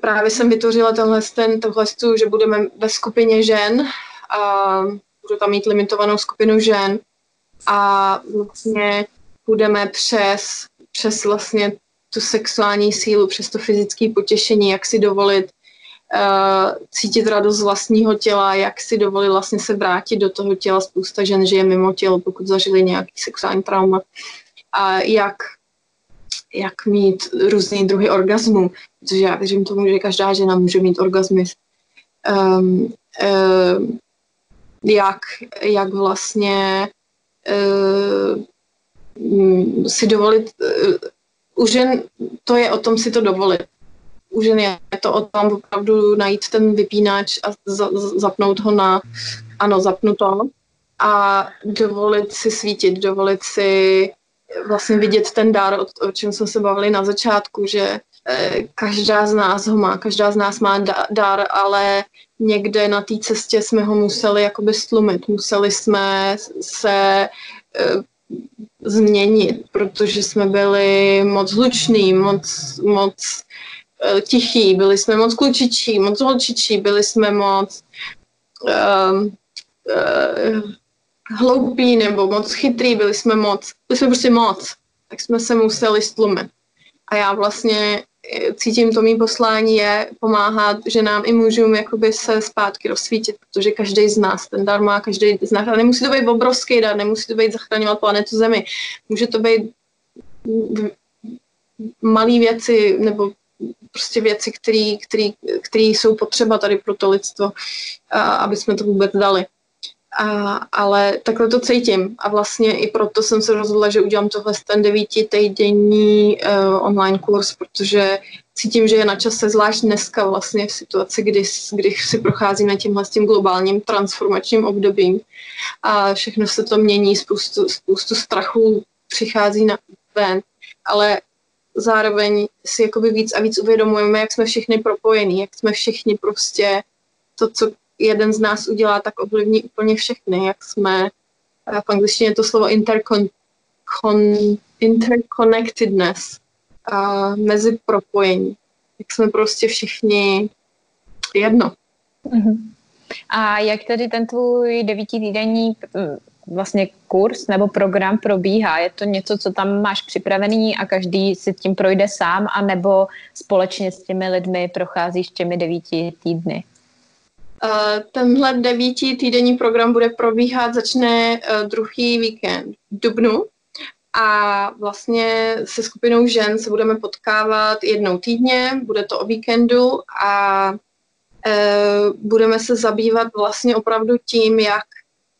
právě jsem vytvořila tenhle, ten, tohle, že budeme ve skupině žen a budu tam mít limitovanou skupinu žen. A vlastně budeme přes, přes vlastně tu sexuální sílu, přes to fyzické potěšení, jak si dovolit uh, cítit radost z vlastního těla, jak si dovolit vlastně se vrátit do toho těla. Spousta žen žije mimo tělo, pokud zažili nějaký sexuální trauma. A jak jak mít různé druhy orgasmů, protože já věřím tomu, že každá žena může mít orgasmy. Um, um, jak, jak vlastně um, si dovolit, uh, u žen to je o tom si to dovolit. U žen je to o tom opravdu najít ten vypínač a za, zapnout ho na, ano, zapnu to a dovolit si svítit, dovolit si vlastně vidět ten dar, o, o čem jsme se bavili na začátku, že eh, každá z nás ho má, každá z nás má da, dar, ale někde na té cestě jsme ho museli jakoby stlumit, museli jsme se eh, změnit, protože jsme byli moc hluční, moc, moc eh, tichý, byli jsme moc klučičí, moc holčičí, byli jsme moc uh, uh, hloupí nebo moc chytrý, byli jsme moc, byli jsme prostě moc, tak jsme se museli stlumit. A já vlastně cítím to mý poslání je pomáhat ženám i mužům jakoby se zpátky rozsvítit, protože každý z nás ten dar má, každý z nás, ale nemusí to být obrovský dar, nemusí to být zachraňovat planetu Zemi, může to být malé věci nebo prostě věci, které jsou potřeba tady pro to lidstvo, aby jsme to vůbec dali. A, ale takhle to cítím. A vlastně i proto jsem se rozhodla, že udělám tohle ten devíti týdenní uh, online kurz, protože cítím, že je na čase, zvlášť dneska vlastně v situaci, kdy, kdy si procházíme tímhle tím globálním transformačním obdobím. A všechno se to mění, spoustu, spoustu strachů přichází na ven, ale zároveň si jakoby víc a víc uvědomujeme, jak jsme všichni propojení, jak jsme všichni prostě to, co jeden z nás udělá, tak ovlivní úplně všechny, jak jsme, v angličtině je to slovo intercon, con, interconnectedness, a mezi propojení. Jak jsme prostě všichni jedno. Uh-huh. A jak tedy ten tvůj devítitýdenní vlastně kurz nebo program probíhá? Je to něco, co tam máš připravený a každý si tím projde sám, anebo společně s těmi lidmi procházíš těmi devíti týdny? Uh, tenhle devíti týdenní program bude probíhat, začne uh, druhý víkend v Dubnu. A vlastně se skupinou žen se budeme potkávat jednou týdně, bude to o víkendu a uh, budeme se zabývat vlastně opravdu tím, jak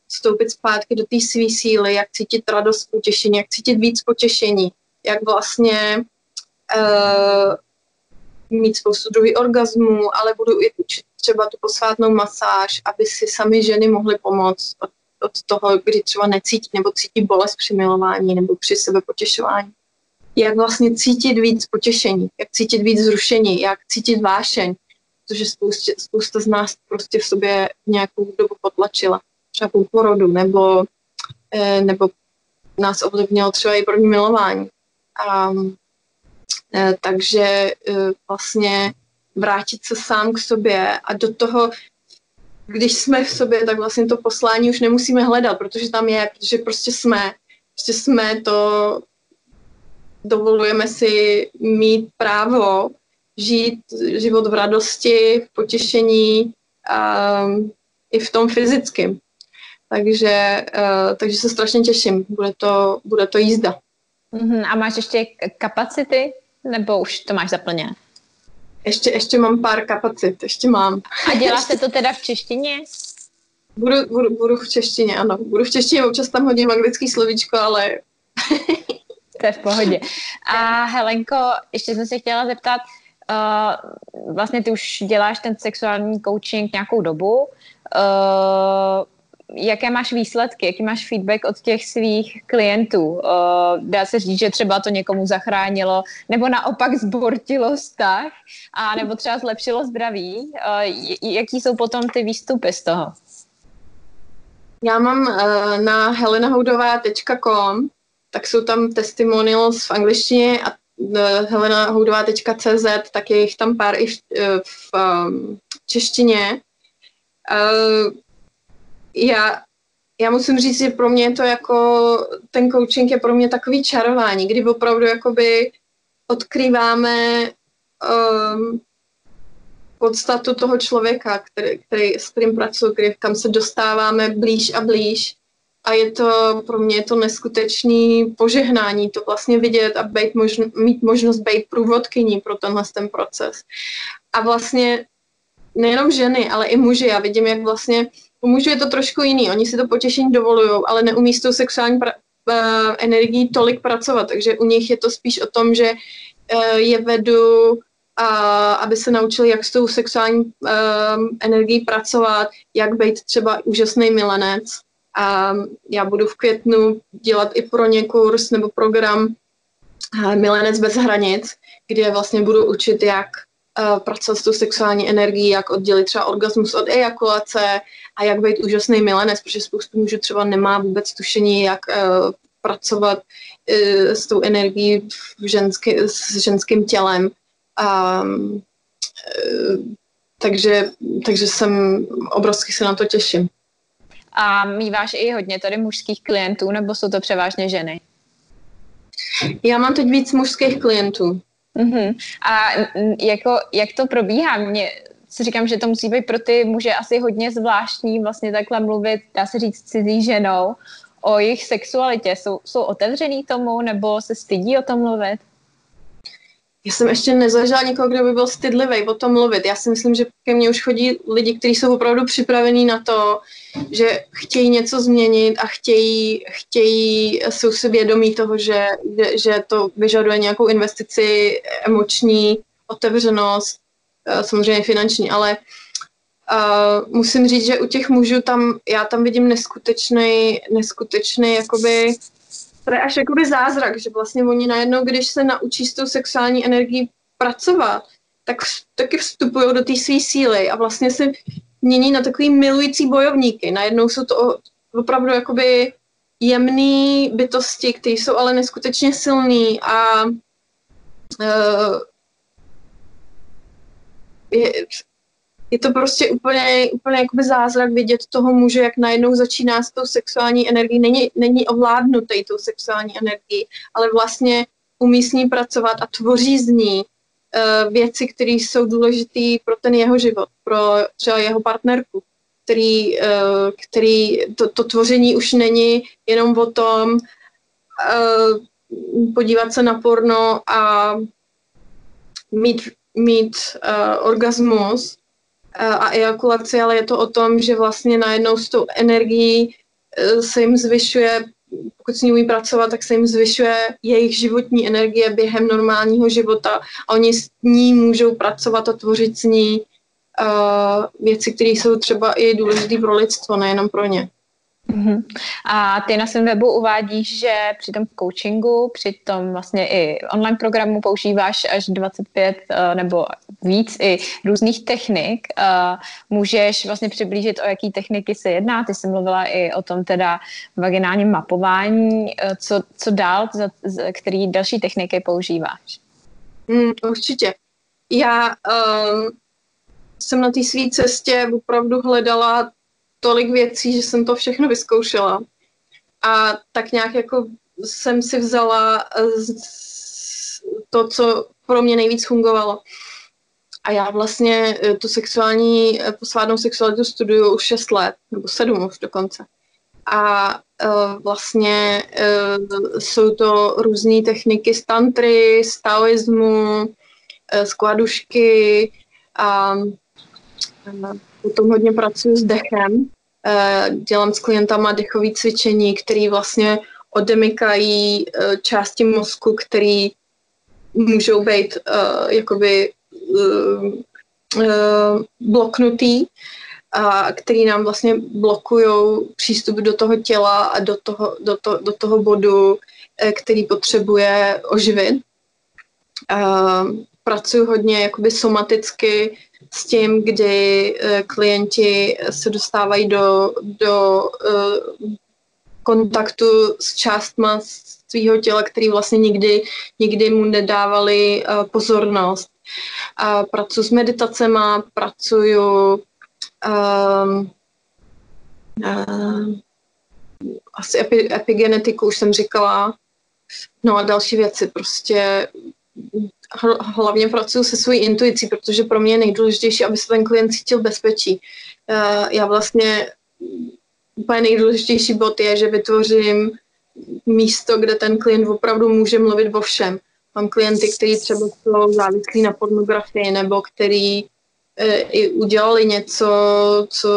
vstoupit zpátky do té své síly, jak cítit radost, potěšení, jak cítit víc potěšení, jak vlastně uh, mít spoustu druhý orgazmů, ale budu i učit třeba tu posvátnou masáž, aby si sami ženy mohly pomoct od, od toho, kdy třeba necítí nebo cítí bolest při milování nebo při sebe potěšování. Jak vlastně cítit víc potěšení, jak cítit víc zrušení, jak cítit vášeň, protože spousta, spousta z nás prostě v sobě nějakou dobu potlačila třeba po porodu, nebo, eh, nebo nás ovlivnilo třeba i první milování. A, eh, takže eh, vlastně vrátit se sám k sobě a do toho, když jsme v sobě, tak vlastně to poslání už nemusíme hledat, protože tam je, protože prostě jsme, prostě jsme to, dovolujeme si mít právo žít život v radosti, v potěšení, a i v tom fyzickém. Takže, uh, takže se strašně těším. Bude to, bude to jízda. Uh-huh. A máš ještě kapacity? Nebo už to máš zaplněné? Ještě, ještě mám pár kapacit, ještě mám. A děláte to teda v češtině? Budu, budu, budu v češtině, ano. Budu v češtině, občas tam hodím anglický slovíčko, ale... to je v pohodě. A Helenko, ještě jsem se chtěla zeptat, uh, vlastně ty už děláš ten sexuální coaching nějakou dobu. Uh, jaké máš výsledky, jaký máš feedback od těch svých klientů? Uh, dá se říct, že třeba to někomu zachránilo, nebo naopak zbortilo vztah, a nebo třeba zlepšilo zdraví. Uh, jaký jsou potom ty výstupy z toho? Já mám uh, na helenahoudová.com, tak jsou tam testimonials v angličtině a helenahoudová.cz, tak je jich tam pár i v, v um, češtině. Já, já musím říct, že pro mě je to jako, ten coaching je pro mě takový čarování, kdy opravdu jakoby odkrýváme um, podstatu toho člověka, který, který, s kterým pracuji, který, kam se dostáváme blíž a blíž. A je to pro mě to neskutečný požehnání, to vlastně vidět a být možno, mít možnost být průvodkyní pro tenhle ten proces. A vlastně nejenom ženy, ale i muži. Já vidím, jak vlastně u mužů je to trošku jiný. Oni si to potěšení dovolují, ale neumí s tou sexuální pra- uh, energií tolik pracovat. Takže u nich je to spíš o tom, že uh, je vedu a aby se naučili, jak s tou sexuální uh, energií pracovat, jak být třeba úžasný milenec. A já budu v květnu dělat i pro ně kurz nebo program Milenec bez hranic, kde vlastně budu učit, jak uh, pracovat s tou sexuální energií, jak oddělit třeba orgasmus od ejakulace a jak být úžasný milenec, protože spoustu mužů třeba nemá vůbec tušení, jak uh, pracovat uh, s tou energií v ženský, s ženským tělem. Um, uh, takže, takže jsem obrovsky se na to těším. A míváš i hodně tady mužských klientů, nebo jsou to převážně ženy? Já mám teď víc mužských klientů. Uh-huh. A jako, jak to probíhá? Mě si říkám, že to musí být pro ty muže asi hodně zvláštní vlastně takhle mluvit, dá se říct, cizí ženou o jejich sexualitě. Jsou, jsou otevřený tomu nebo se stydí o tom mluvit? Já jsem ještě nezažila někoho, kdo by byl stydlivý o tom mluvit. Já si myslím, že ke mně už chodí lidi, kteří jsou opravdu připravení na to, že chtějí něco změnit a chtějí, chtějí jsou si vědomí toho, že, že to vyžaduje nějakou investici, emoční otevřenost, eh, samozřejmě finanční, ale uh, musím říct, že u těch mužů tam, já tam vidím neskutečný, neskutečný jakoby to je až jakoby zázrak, že vlastně oni najednou, když se naučí s tou sexuální energií pracovat, tak taky vstupují do té své síly a vlastně se mění na takový milující bojovníky. Najednou jsou to opravdu jakoby jemné bytosti, které jsou ale neskutečně silný a uh, je, je to prostě úplně, úplně jakoby zázrak vidět toho muže, jak najednou začíná s tou sexuální energií. Není, není ovládnutý tou sexuální energií, ale vlastně umí s ní pracovat a tvoří z ní uh, věci, které jsou důležité pro ten jeho život, pro třeba jeho partnerku, který, uh, který to, to tvoření už není jenom o tom uh, podívat se na porno a mít, mít uh, orgasmus uh, a ejakulaci, ale je to o tom, že vlastně najednou s tou energií uh, se jim zvyšuje pokud s ní umí pracovat, tak se jim zvyšuje jejich životní energie během normálního života a oni s ní můžou pracovat a tvořit s ní uh, věci, které jsou třeba i důležité pro lidstvo, nejenom pro ně. Uh-huh. A ty na svém webu uvádíš, že při tom coachingu, při tom vlastně i online programu používáš až 25 uh, eh, nebo víc i různých technik. Uh, můžeš vlastně přiblížit, o jaký techniky se jedná? Ty jsi mluvila i o tom teda vaginálním mapování. Uh, co, co dál, za, za, který další techniky používáš? Mm, určitě. Já um, jsem na té své cestě opravdu hledala tolik věcí, že jsem to všechno vyzkoušela. A tak nějak jako jsem si vzala to, co pro mě nejvíc fungovalo. A já vlastně e, tu sexuální, e, posvádnou sexualitu studuju už 6 let, nebo 7 už dokonce. A vlastně jsou to různé techniky z tantry, z taoismu, z kladušky a potom hodně pracuji s dechem. Eh, dělám s klientama dechové cvičení, které vlastně odemykají eh, části mozku, které můžou být uh, jakoby bloknutý a který nám vlastně blokují přístup do toho těla a do toho, do to, do toho bodu, který potřebuje oživit. Pracuji hodně jakoby somaticky s tím, kdy uh, klienti se dostávají do, do uh, kontaktu s částma svého těla, který vlastně nikdy, nikdy mu nedávali uh, pozornost. Uh, pracuji s meditacema, pracuju um, uh, asi epi, epigenetiku, už jsem říkala, no a další věci, prostě hlavně pracuji se svojí intuicí, protože pro mě je nejdůležitější, aby se ten klient cítil bezpečí. Já vlastně úplně nejdůležitější bod je, že vytvořím místo, kde ten klient opravdu může mluvit o všem. Mám klienty, kteří třeba jsou závislí na pornografii nebo který e, i udělali něco, co,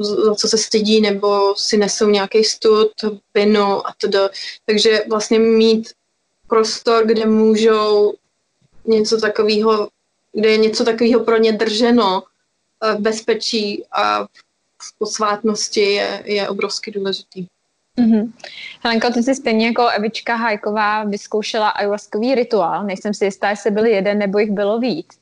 za co se stydí, nebo si nesou nějaký stud, vinu a to. Takže vlastně mít prostor, kde můžou něco takového, kde je něco takového pro ně drženo v bezpečí a v posvátnosti je, je obrovsky důležitý. Mm-hmm. Helenko, ty jsi stejně jako Evička Hajková vyzkoušela ayahuaskový rituál. Nejsem si jistá, jestli byl jeden nebo jich bylo víc.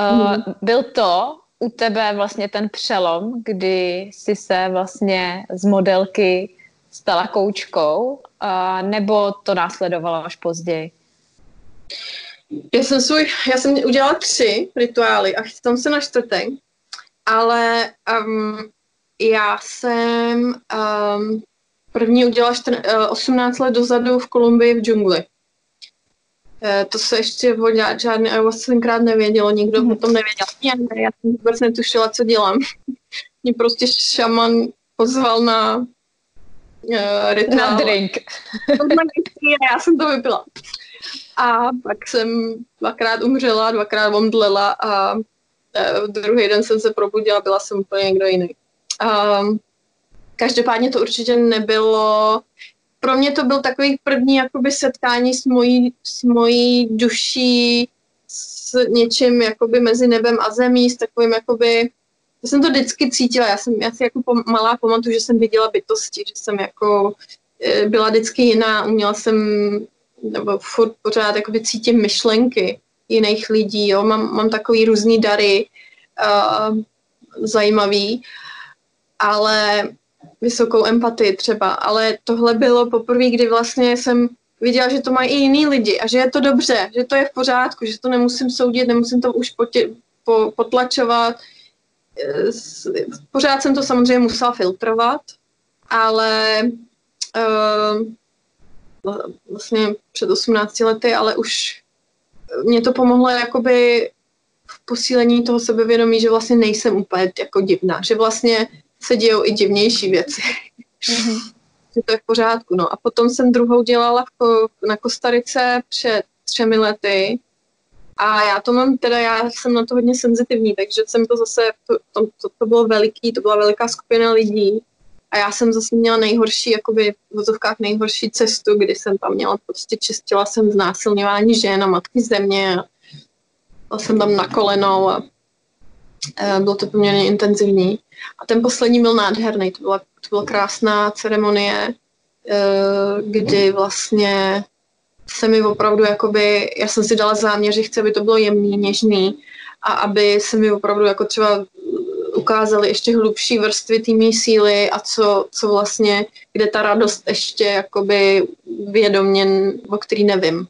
Uh, mm. Byl to u tebe vlastně ten přelom, kdy jsi se vlastně z modelky stala koučkou, uh, nebo to následovalo až později? Já jsem, svůj, já jsem udělala tři rituály a chystám se na čtvrtý, ale um, já jsem um, první udělala čtr, uh, 18 let dozadu v Kolumbii v džungli. Uh, to se ještě o žádný ayahuasca tenkrát nevědělo, nikdo mm-hmm. o tom nevěděl. Já, ne, já jsem vůbec netušila, co dělám. Mě prostě šaman pozval na uh, rituál. Na drink. já jsem to vypila. A pak jsem dvakrát umřela, dvakrát omdlela a e, druhý den jsem se probudila, byla jsem úplně někdo jiný. A každopádně to určitě nebylo, pro mě to byl takový první jakoby setkání s mojí, s mojí duší, s něčím jakoby mezi nebem a zemí, s takovým jakoby, já jsem to vždycky cítila, já jsem, já si jako pom, malá pamatuju, že jsem viděla bytosti, že jsem jako e, byla vždycky jiná, uměla jsem nebo furt pořád jakoby cítím myšlenky jiných lidí, jo, mám, mám takový různý dary uh, zajímavý, ale vysokou empatii třeba, ale tohle bylo poprvé, kdy vlastně jsem viděla, že to mají i jiný lidi a že je to dobře, že to je v pořádku, že to nemusím soudit, nemusím to už potě, po, potlačovat, pořád jsem to samozřejmě musela filtrovat, ale uh, vlastně před 18 lety, ale už mě to pomohlo jakoby v posílení toho sebevědomí, že vlastně nejsem úplně jako divná, že vlastně se dějou i divnější věci. Mm-hmm. že to je v pořádku. No a potom jsem druhou dělala v, na Kostarice před třemi lety a já to mám, teda já jsem na to hodně senzitivní, takže jsem to zase, to, to, to, to bylo veliký, to byla veliká skupina lidí a já jsem zase měla nejhorší, jakoby v vozovkách nejhorší cestu, kdy jsem tam měla, prostě čistila jsem znásilňování žen a matky země a jsem tam na kolenou a e, bylo to poměrně intenzivní. A ten poslední byl nádherný, to byla, to byla krásná ceremonie, e, kdy vlastně se mi opravdu jakoby, já jsem si dala záměr, že chci, aby to bylo jemný, něžný a aby se mi opravdu jako třeba ukázaly ještě hlubší vrstvy té síly a co, co vlastně, kde ta radost ještě jakoby vědomě, o který nevím,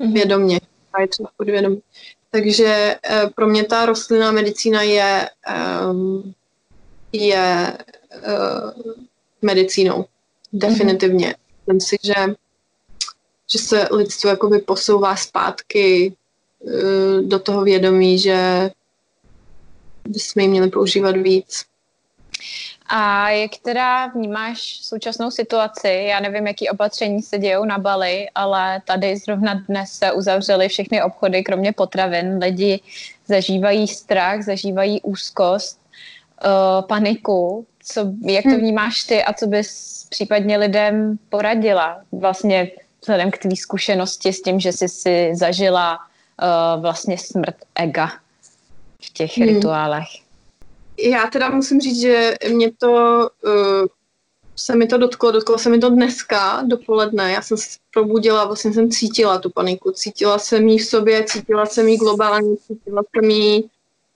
mm-hmm. vědomě, a je třeba podvědomě. Takže e, pro mě ta rostlinná medicína je, e, je e, medicínou, definitivně. Mm-hmm. Myslím si, že že se lidstvo jakoby posouvá zpátky uh, do toho vědomí, že bychom ji měli používat víc. A jak teda vnímáš současnou situaci? Já nevím, jaký opatření se dějou na Bali, ale tady zrovna dnes se uzavřely všechny obchody, kromě potravin. Lidi zažívají strach, zažívají úzkost, uh, paniku. Co, jak to hm. vnímáš ty a co bys případně lidem poradila? Vlastně vzhledem k tvý zkušenosti s tím, že jsi si zažila uh, vlastně smrt ega v těch hmm. rituálech? Já teda musím říct, že mě to uh, se mi to dotklo, dotklo se mi to dneska dopoledne. Já jsem se probudila, vlastně jsem cítila tu paniku. Cítila jsem ji v sobě, cítila jsem ji globálně, cítila jsem ji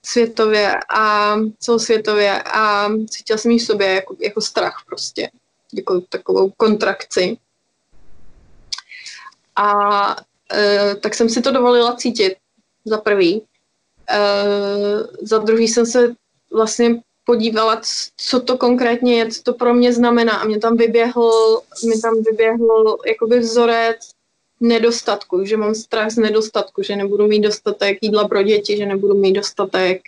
světově a celosvětově a cítila jsem ji v sobě jako, jako strach prostě, jako takovou kontrakci. A e, tak jsem si to dovolila cítit za prvý. E, za druhý jsem se vlastně podívala, co to konkrétně je, co to pro mě znamená. A mě tam vyběhl, mě tam vyběhl jakoby vzorec nedostatku, že mám strach z nedostatku, že nebudu mít dostatek jídla pro děti, že nebudu mít dostatek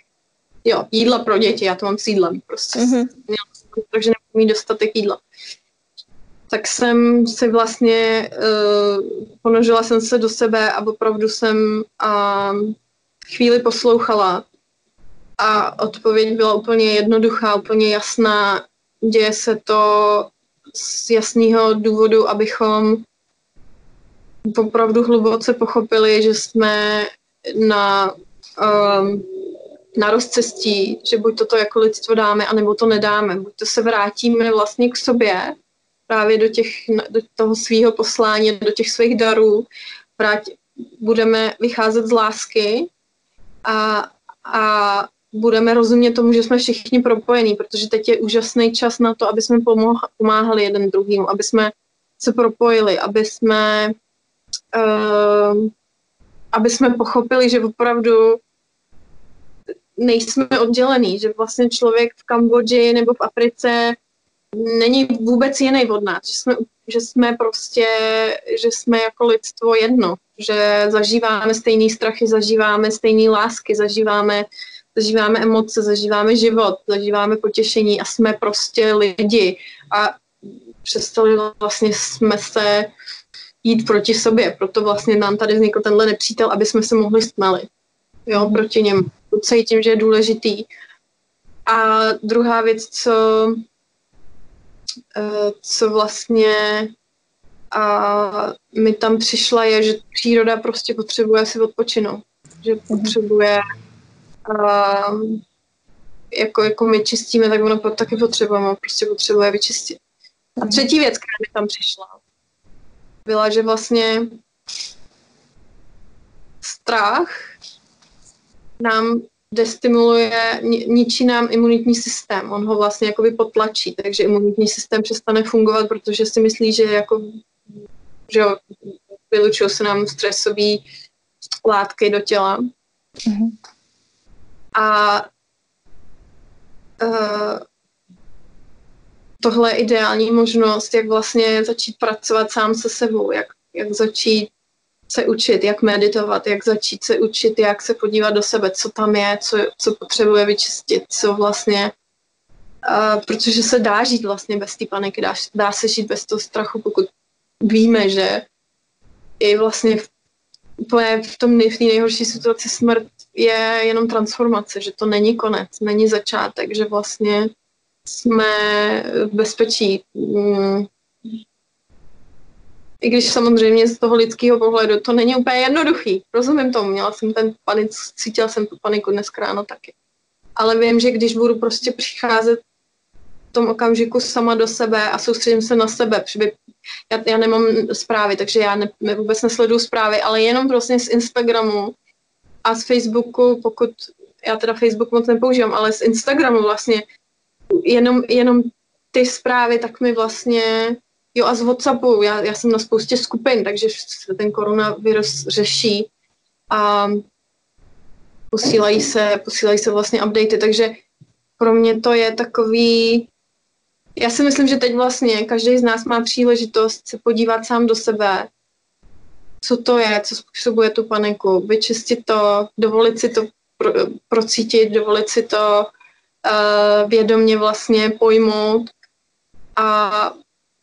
jo, jídla pro děti, já to mám s jídlem prostě. Mm-hmm. Takže nebudu mít dostatek jídla tak jsem si vlastně uh, ponožila jsem se do sebe a opravdu jsem uh, chvíli poslouchala a odpověď byla úplně jednoduchá, úplně jasná. Děje se to z jasného důvodu, abychom opravdu hluboce pochopili, že jsme na, um, na rozcestí, že buď toto jako lidstvo dáme, anebo to nedáme. Buď to se vrátíme vlastně k sobě právě do, těch, do toho svého poslání, do těch svých darů. Vrát, budeme vycházet z lásky a, a budeme rozumět tomu, že jsme všichni propojení, protože teď je úžasný čas na to, aby jsme pomáhali jeden druhým, aby jsme se propojili, aby jsme, uh, aby jsme pochopili, že opravdu nejsme oddělený, že vlastně člověk v Kambodži nebo v Africe není vůbec jiný od nás, že jsme, že jsme prostě, že jsme jako lidstvo jedno, že zažíváme stejný strachy, zažíváme stejné lásky, zažíváme, zažíváme emoce, zažíváme život, zažíváme potěšení a jsme prostě lidi a přestali vlastně jsme se jít proti sobě, proto vlastně nám tady vznikl tenhle nepřítel, aby jsme se mohli stmeli, jo, proti něm. Cítím, že je důležitý. A druhá věc, co Eh, co vlastně a mi tam přišla, je, že příroda prostě potřebuje si odpočinout. Že mhm. potřebuje a, jako, jako my čistíme, tak ono taky potřebujeme, prostě potřebuje vyčistit. A mhm. třetí věc, která mi tam přišla, byla, že vlastně strach nám destimuluje, ničí nám imunitní systém. On ho vlastně jakoby potlačí, takže imunitní systém přestane fungovat, protože si myslí, že jako že jo, vylučují se nám stresové látky do těla. Mm-hmm. A uh, tohle je ideální možnost, jak vlastně začít pracovat sám se sebou, jak, jak začít se učit, jak meditovat, jak začít se učit, jak se podívat do sebe, co tam je, co, co potřebuje vyčistit, co vlastně, uh, protože se dá žít vlastně bez té paniky, dá, dá se žít bez toho strachu, pokud víme, že i vlastně v, úplně v tom v té nejhorší situaci smrt je jenom transformace, že to není konec, není začátek, že vlastně jsme v bezpečí. Mm. I když samozřejmě z toho lidského pohledu to není úplně jednoduchý. Rozumím tomu, měla jsem ten panic, cítila jsem tu paniku dnes ráno taky. Ale vím, že když budu prostě přicházet tom okamžiku sama do sebe a soustředím se na sebe, protože já, já nemám zprávy, takže já ne, vůbec nesleduju zprávy, ale jenom prostě z Instagramu a z Facebooku, pokud já teda Facebook moc nepoužívám, ale z Instagramu vlastně jenom, jenom ty zprávy, tak mi vlastně, jo a z Whatsappu, já, já jsem na spoustě skupin, takže se ten koronavirus řeší a posílají se, posílají se vlastně updaty, takže pro mě to je takový, já si myslím, že teď vlastně každý z nás má příležitost se podívat sám do sebe, co to je, co způsobuje tu paniku, vyčistit to, dovolit si to pro, procítit, dovolit si to uh, vědomě vlastně pojmout a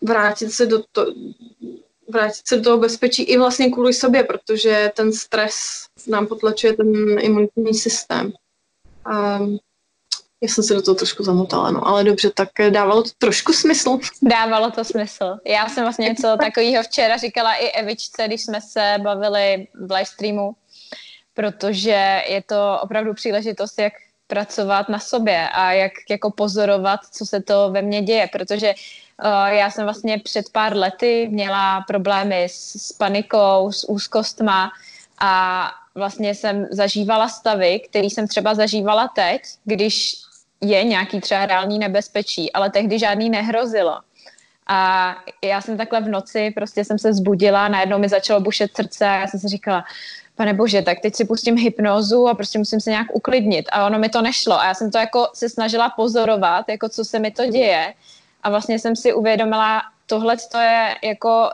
vrátit se do to, vrátit se do toho bezpečí i vlastně kvůli sobě, protože ten stres nám potlačuje ten imunitní systém. Um, já jsem se do toho trošku zamotala, no, ale dobře, tak dávalo to trošku smysl. Dávalo to smysl. Já jsem vlastně něco takového včera říkala i Evičce, když jsme se bavili v live streamu, protože je to opravdu příležitost, jak pracovat na sobě a jak jako pozorovat, co se to ve mně děje, protože uh, já jsem vlastně před pár lety měla problémy s, s panikou, s úzkostma a vlastně jsem zažívala stavy, které jsem třeba zažívala teď, když je nějaký třeba reální nebezpečí, ale tehdy žádný nehrozilo. A já jsem takhle v noci, prostě jsem se zbudila, najednou mi začalo bušet srdce a já jsem si říkala, pane bože, tak teď si pustím hypnózu a prostě musím se nějak uklidnit. A ono mi to nešlo. A já jsem to jako se snažila pozorovat, jako co se mi to děje. A vlastně jsem si uvědomila, tohle to je jako,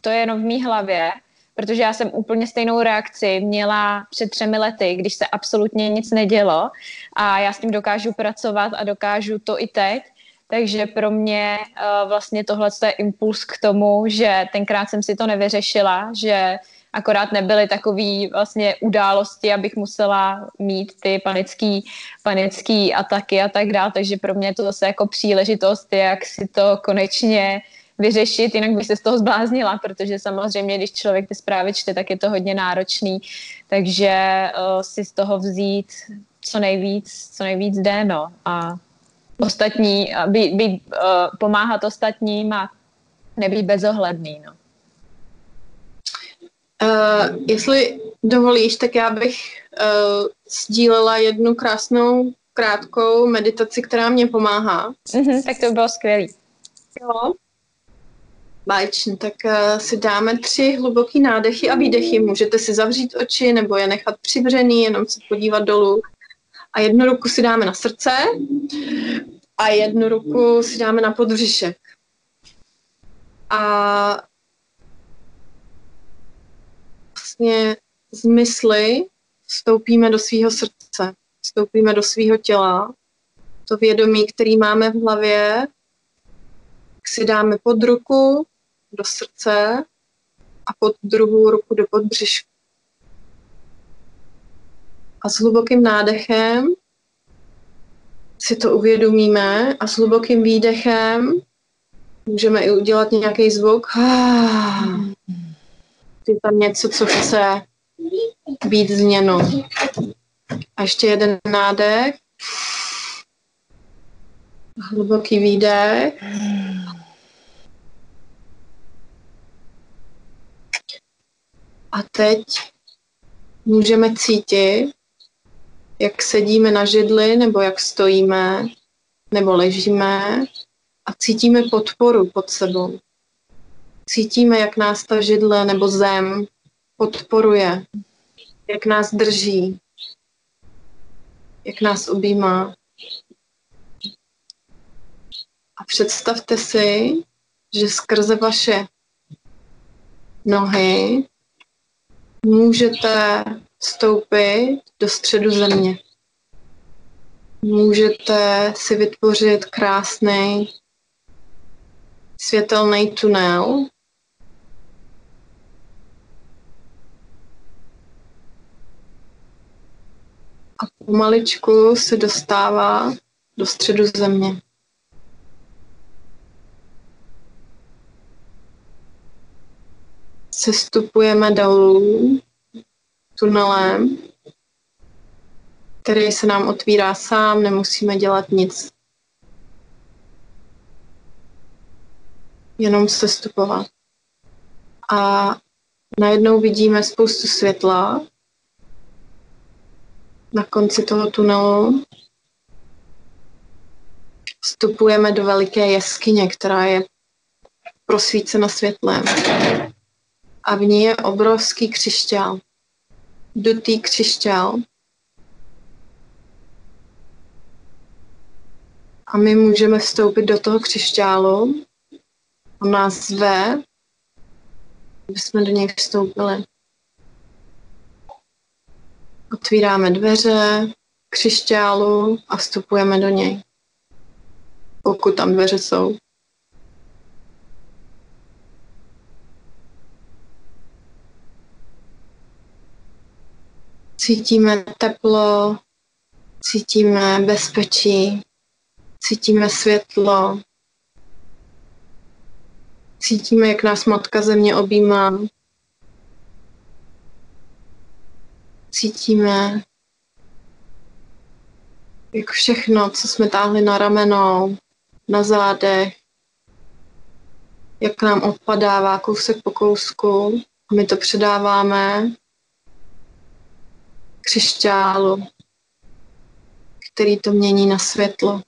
to je jenom v mý hlavě, protože já jsem úplně stejnou reakci měla před třemi lety, když se absolutně nic nedělo a já s tím dokážu pracovat a dokážu to i teď. Takže pro mě uh, vlastně tohle je impuls k tomu, že tenkrát jsem si to nevyřešila, že akorát nebyly takové vlastně události, abych musela mít ty panický, panický ataky a tak dále, takže pro mě je to zase jako příležitost, jak si to konečně vyřešit, jinak bych se z toho zbláznila, protože samozřejmě, když člověk ty zprávy čte, tak je to hodně náročný, takže uh, si z toho vzít co nejvíc, co nejvíc jde, no. A ostatní, být, být, uh, pomáhat ostatním a nebýt bezohledný, no. Uh, jestli dovolíš, tak já bych uh, sdílela jednu krásnou, krátkou meditaci, která mě pomáhá. Mm-hmm, tak to bylo skvělé. Jo. Báječně, tak uh, si dáme tři hluboký nádechy a výdechy. Můžete si zavřít oči nebo je nechat přivřený, jenom se podívat dolů. A jednu ruku si dáme na srdce a jednu ruku si dáme na podvřišek. A vlastně z mysli vstoupíme do svého srdce, vstoupíme do svého těla. To vědomí, který máme v hlavě, si dáme pod ruku, do srdce a pod druhou ruku do podbřišku. A s hlubokým nádechem si to uvědomíme a s hlubokým výdechem můžeme i udělat nějaký zvuk. Je tam něco, co chce být změnou. A ještě jeden nádech. Hluboký výdech. A teď můžeme cítit, jak sedíme na židli, nebo jak stojíme, nebo ležíme a cítíme podporu pod sebou. Cítíme, jak nás ta židle nebo zem podporuje, jak nás drží, jak nás objímá. A představte si, že skrze vaše nohy můžete vstoupit do středu země. Můžete si vytvořit krásný světelný tunel, a pomaličku se dostává do středu země. Sestupujeme dolů tunelem, který se nám otvírá sám, nemusíme dělat nic. Jenom sestupovat. A najednou vidíme spoustu světla na konci toho tunelu. Vstupujeme do veliké jeskyně, která je prosvícena světlem. A v ní je obrovský křišťál. Dutý křišťál. A my můžeme vstoupit do toho křišťálu. On nás zve, aby jsme do něj vstoupili. Otvíráme dveře křišťálu a vstupujeme do něj. Pokud tam dveře jsou. Cítíme teplo, cítíme bezpečí, cítíme světlo, cítíme, jak nás Matka Země objímá, cítíme jako všechno, co jsme táhli na ramenou, na zádech, jak nám odpadává kousek po kousku. My to předáváme křišťálu, který to mění na světlo.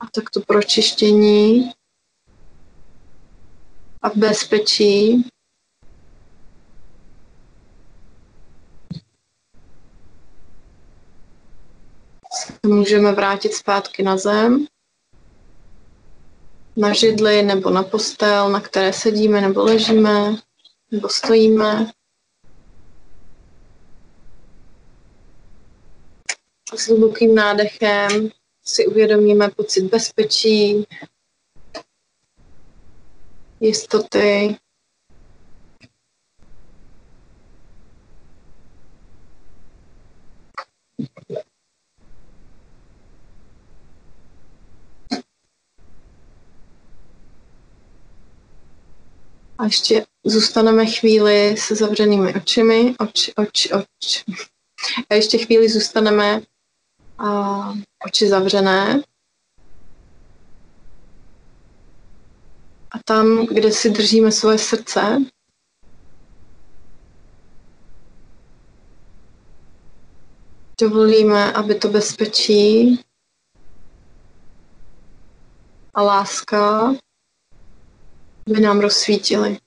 A tak to pročištění a v bezpečí můžeme vrátit zpátky na zem, na židli nebo na postel, na které sedíme nebo ležíme nebo stojíme. S hlubokým nádechem si uvědomíme pocit bezpečí, jistoty. A ještě zůstaneme chvíli se zavřenými očimi, oč, oč, oč. A ještě chvíli zůstaneme a oči zavřené. A tam, kde si držíme svoje srdce, dovolíme, aby to bezpečí a láska by nám rozsvítili.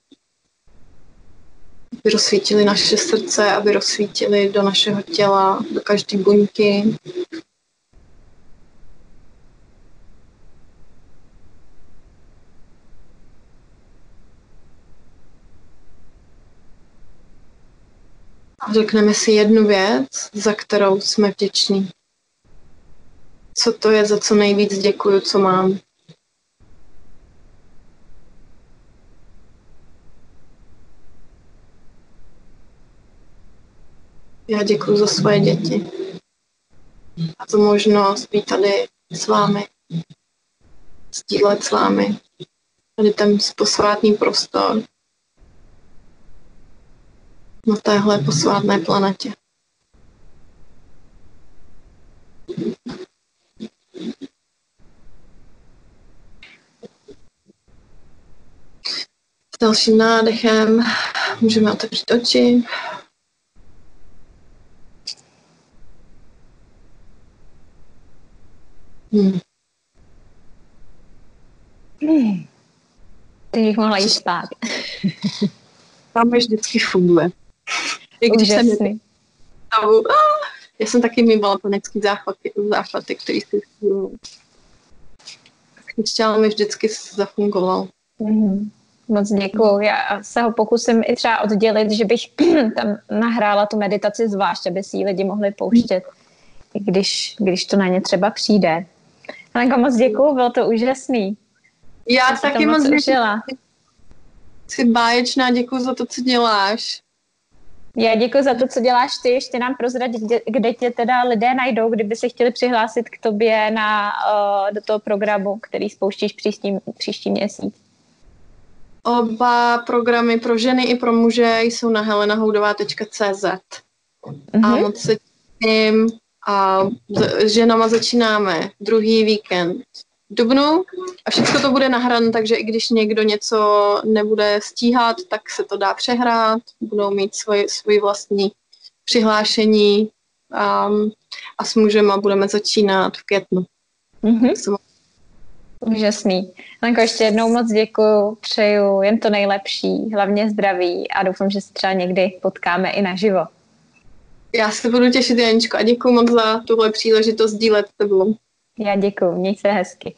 Aby rozsvítili naše srdce, aby rozsvítili do našeho těla, do každé buňky, A řekneme si jednu věc, za kterou jsme vděční. Co to je, za co nejvíc děkuju, co mám. Já děkuji za svoje děti a za možnost být tady s vámi, sdílet s vámi tady ten posvátný prostor, na téhle posvátné planetě. S dalším nádechem můžeme otevřít oči. Hmm. Ty bych mohla jít spát. Tam vždycky funguje. I když jsem já jsem taky mývala panický záchvaty, záchvaty který si Křišťál mi vždycky zafungoval. Mm-hmm. Moc děkuju. Já se ho pokusím i třeba oddělit, že bych tam nahrála tu meditaci zvlášť, aby si ji lidi mohli pouštět, i když, když to na ně třeba přijde. Helenko, moc děkuju, bylo to úžasný. Já, Já taky moc děkuju. Jsi báječná, děkuji za to, co děláš. Já děkuji za to, co děláš ty. Ještě nám prozrať, kde, kde tě teda lidé najdou, kdyby se chtěli přihlásit k tobě na, uh, do toho programu, který spouštíš příští, příští měsíc. Oba programy pro ženy i pro muže jsou na helenahoudová.cz mm-hmm. a mhm. moc se tím a ženama začínáme druhý víkend dubnu a všechno to bude nahrané, takže i když někdo něco nebude stíhat, tak se to dá přehrát, budou mít svoji, svoji vlastní přihlášení a, a s mužem budeme začínat v květnu. Mm-hmm. Úžasný. Lenko, ještě jednou moc děkuju, přeju jen to nejlepší, hlavně zdraví a doufám, že se třeba někdy potkáme i naživo. Já se budu těšit, Janičko, a děkuji moc za tuhle příležitost dílet s tebou. Já děkuji, měj se hezky.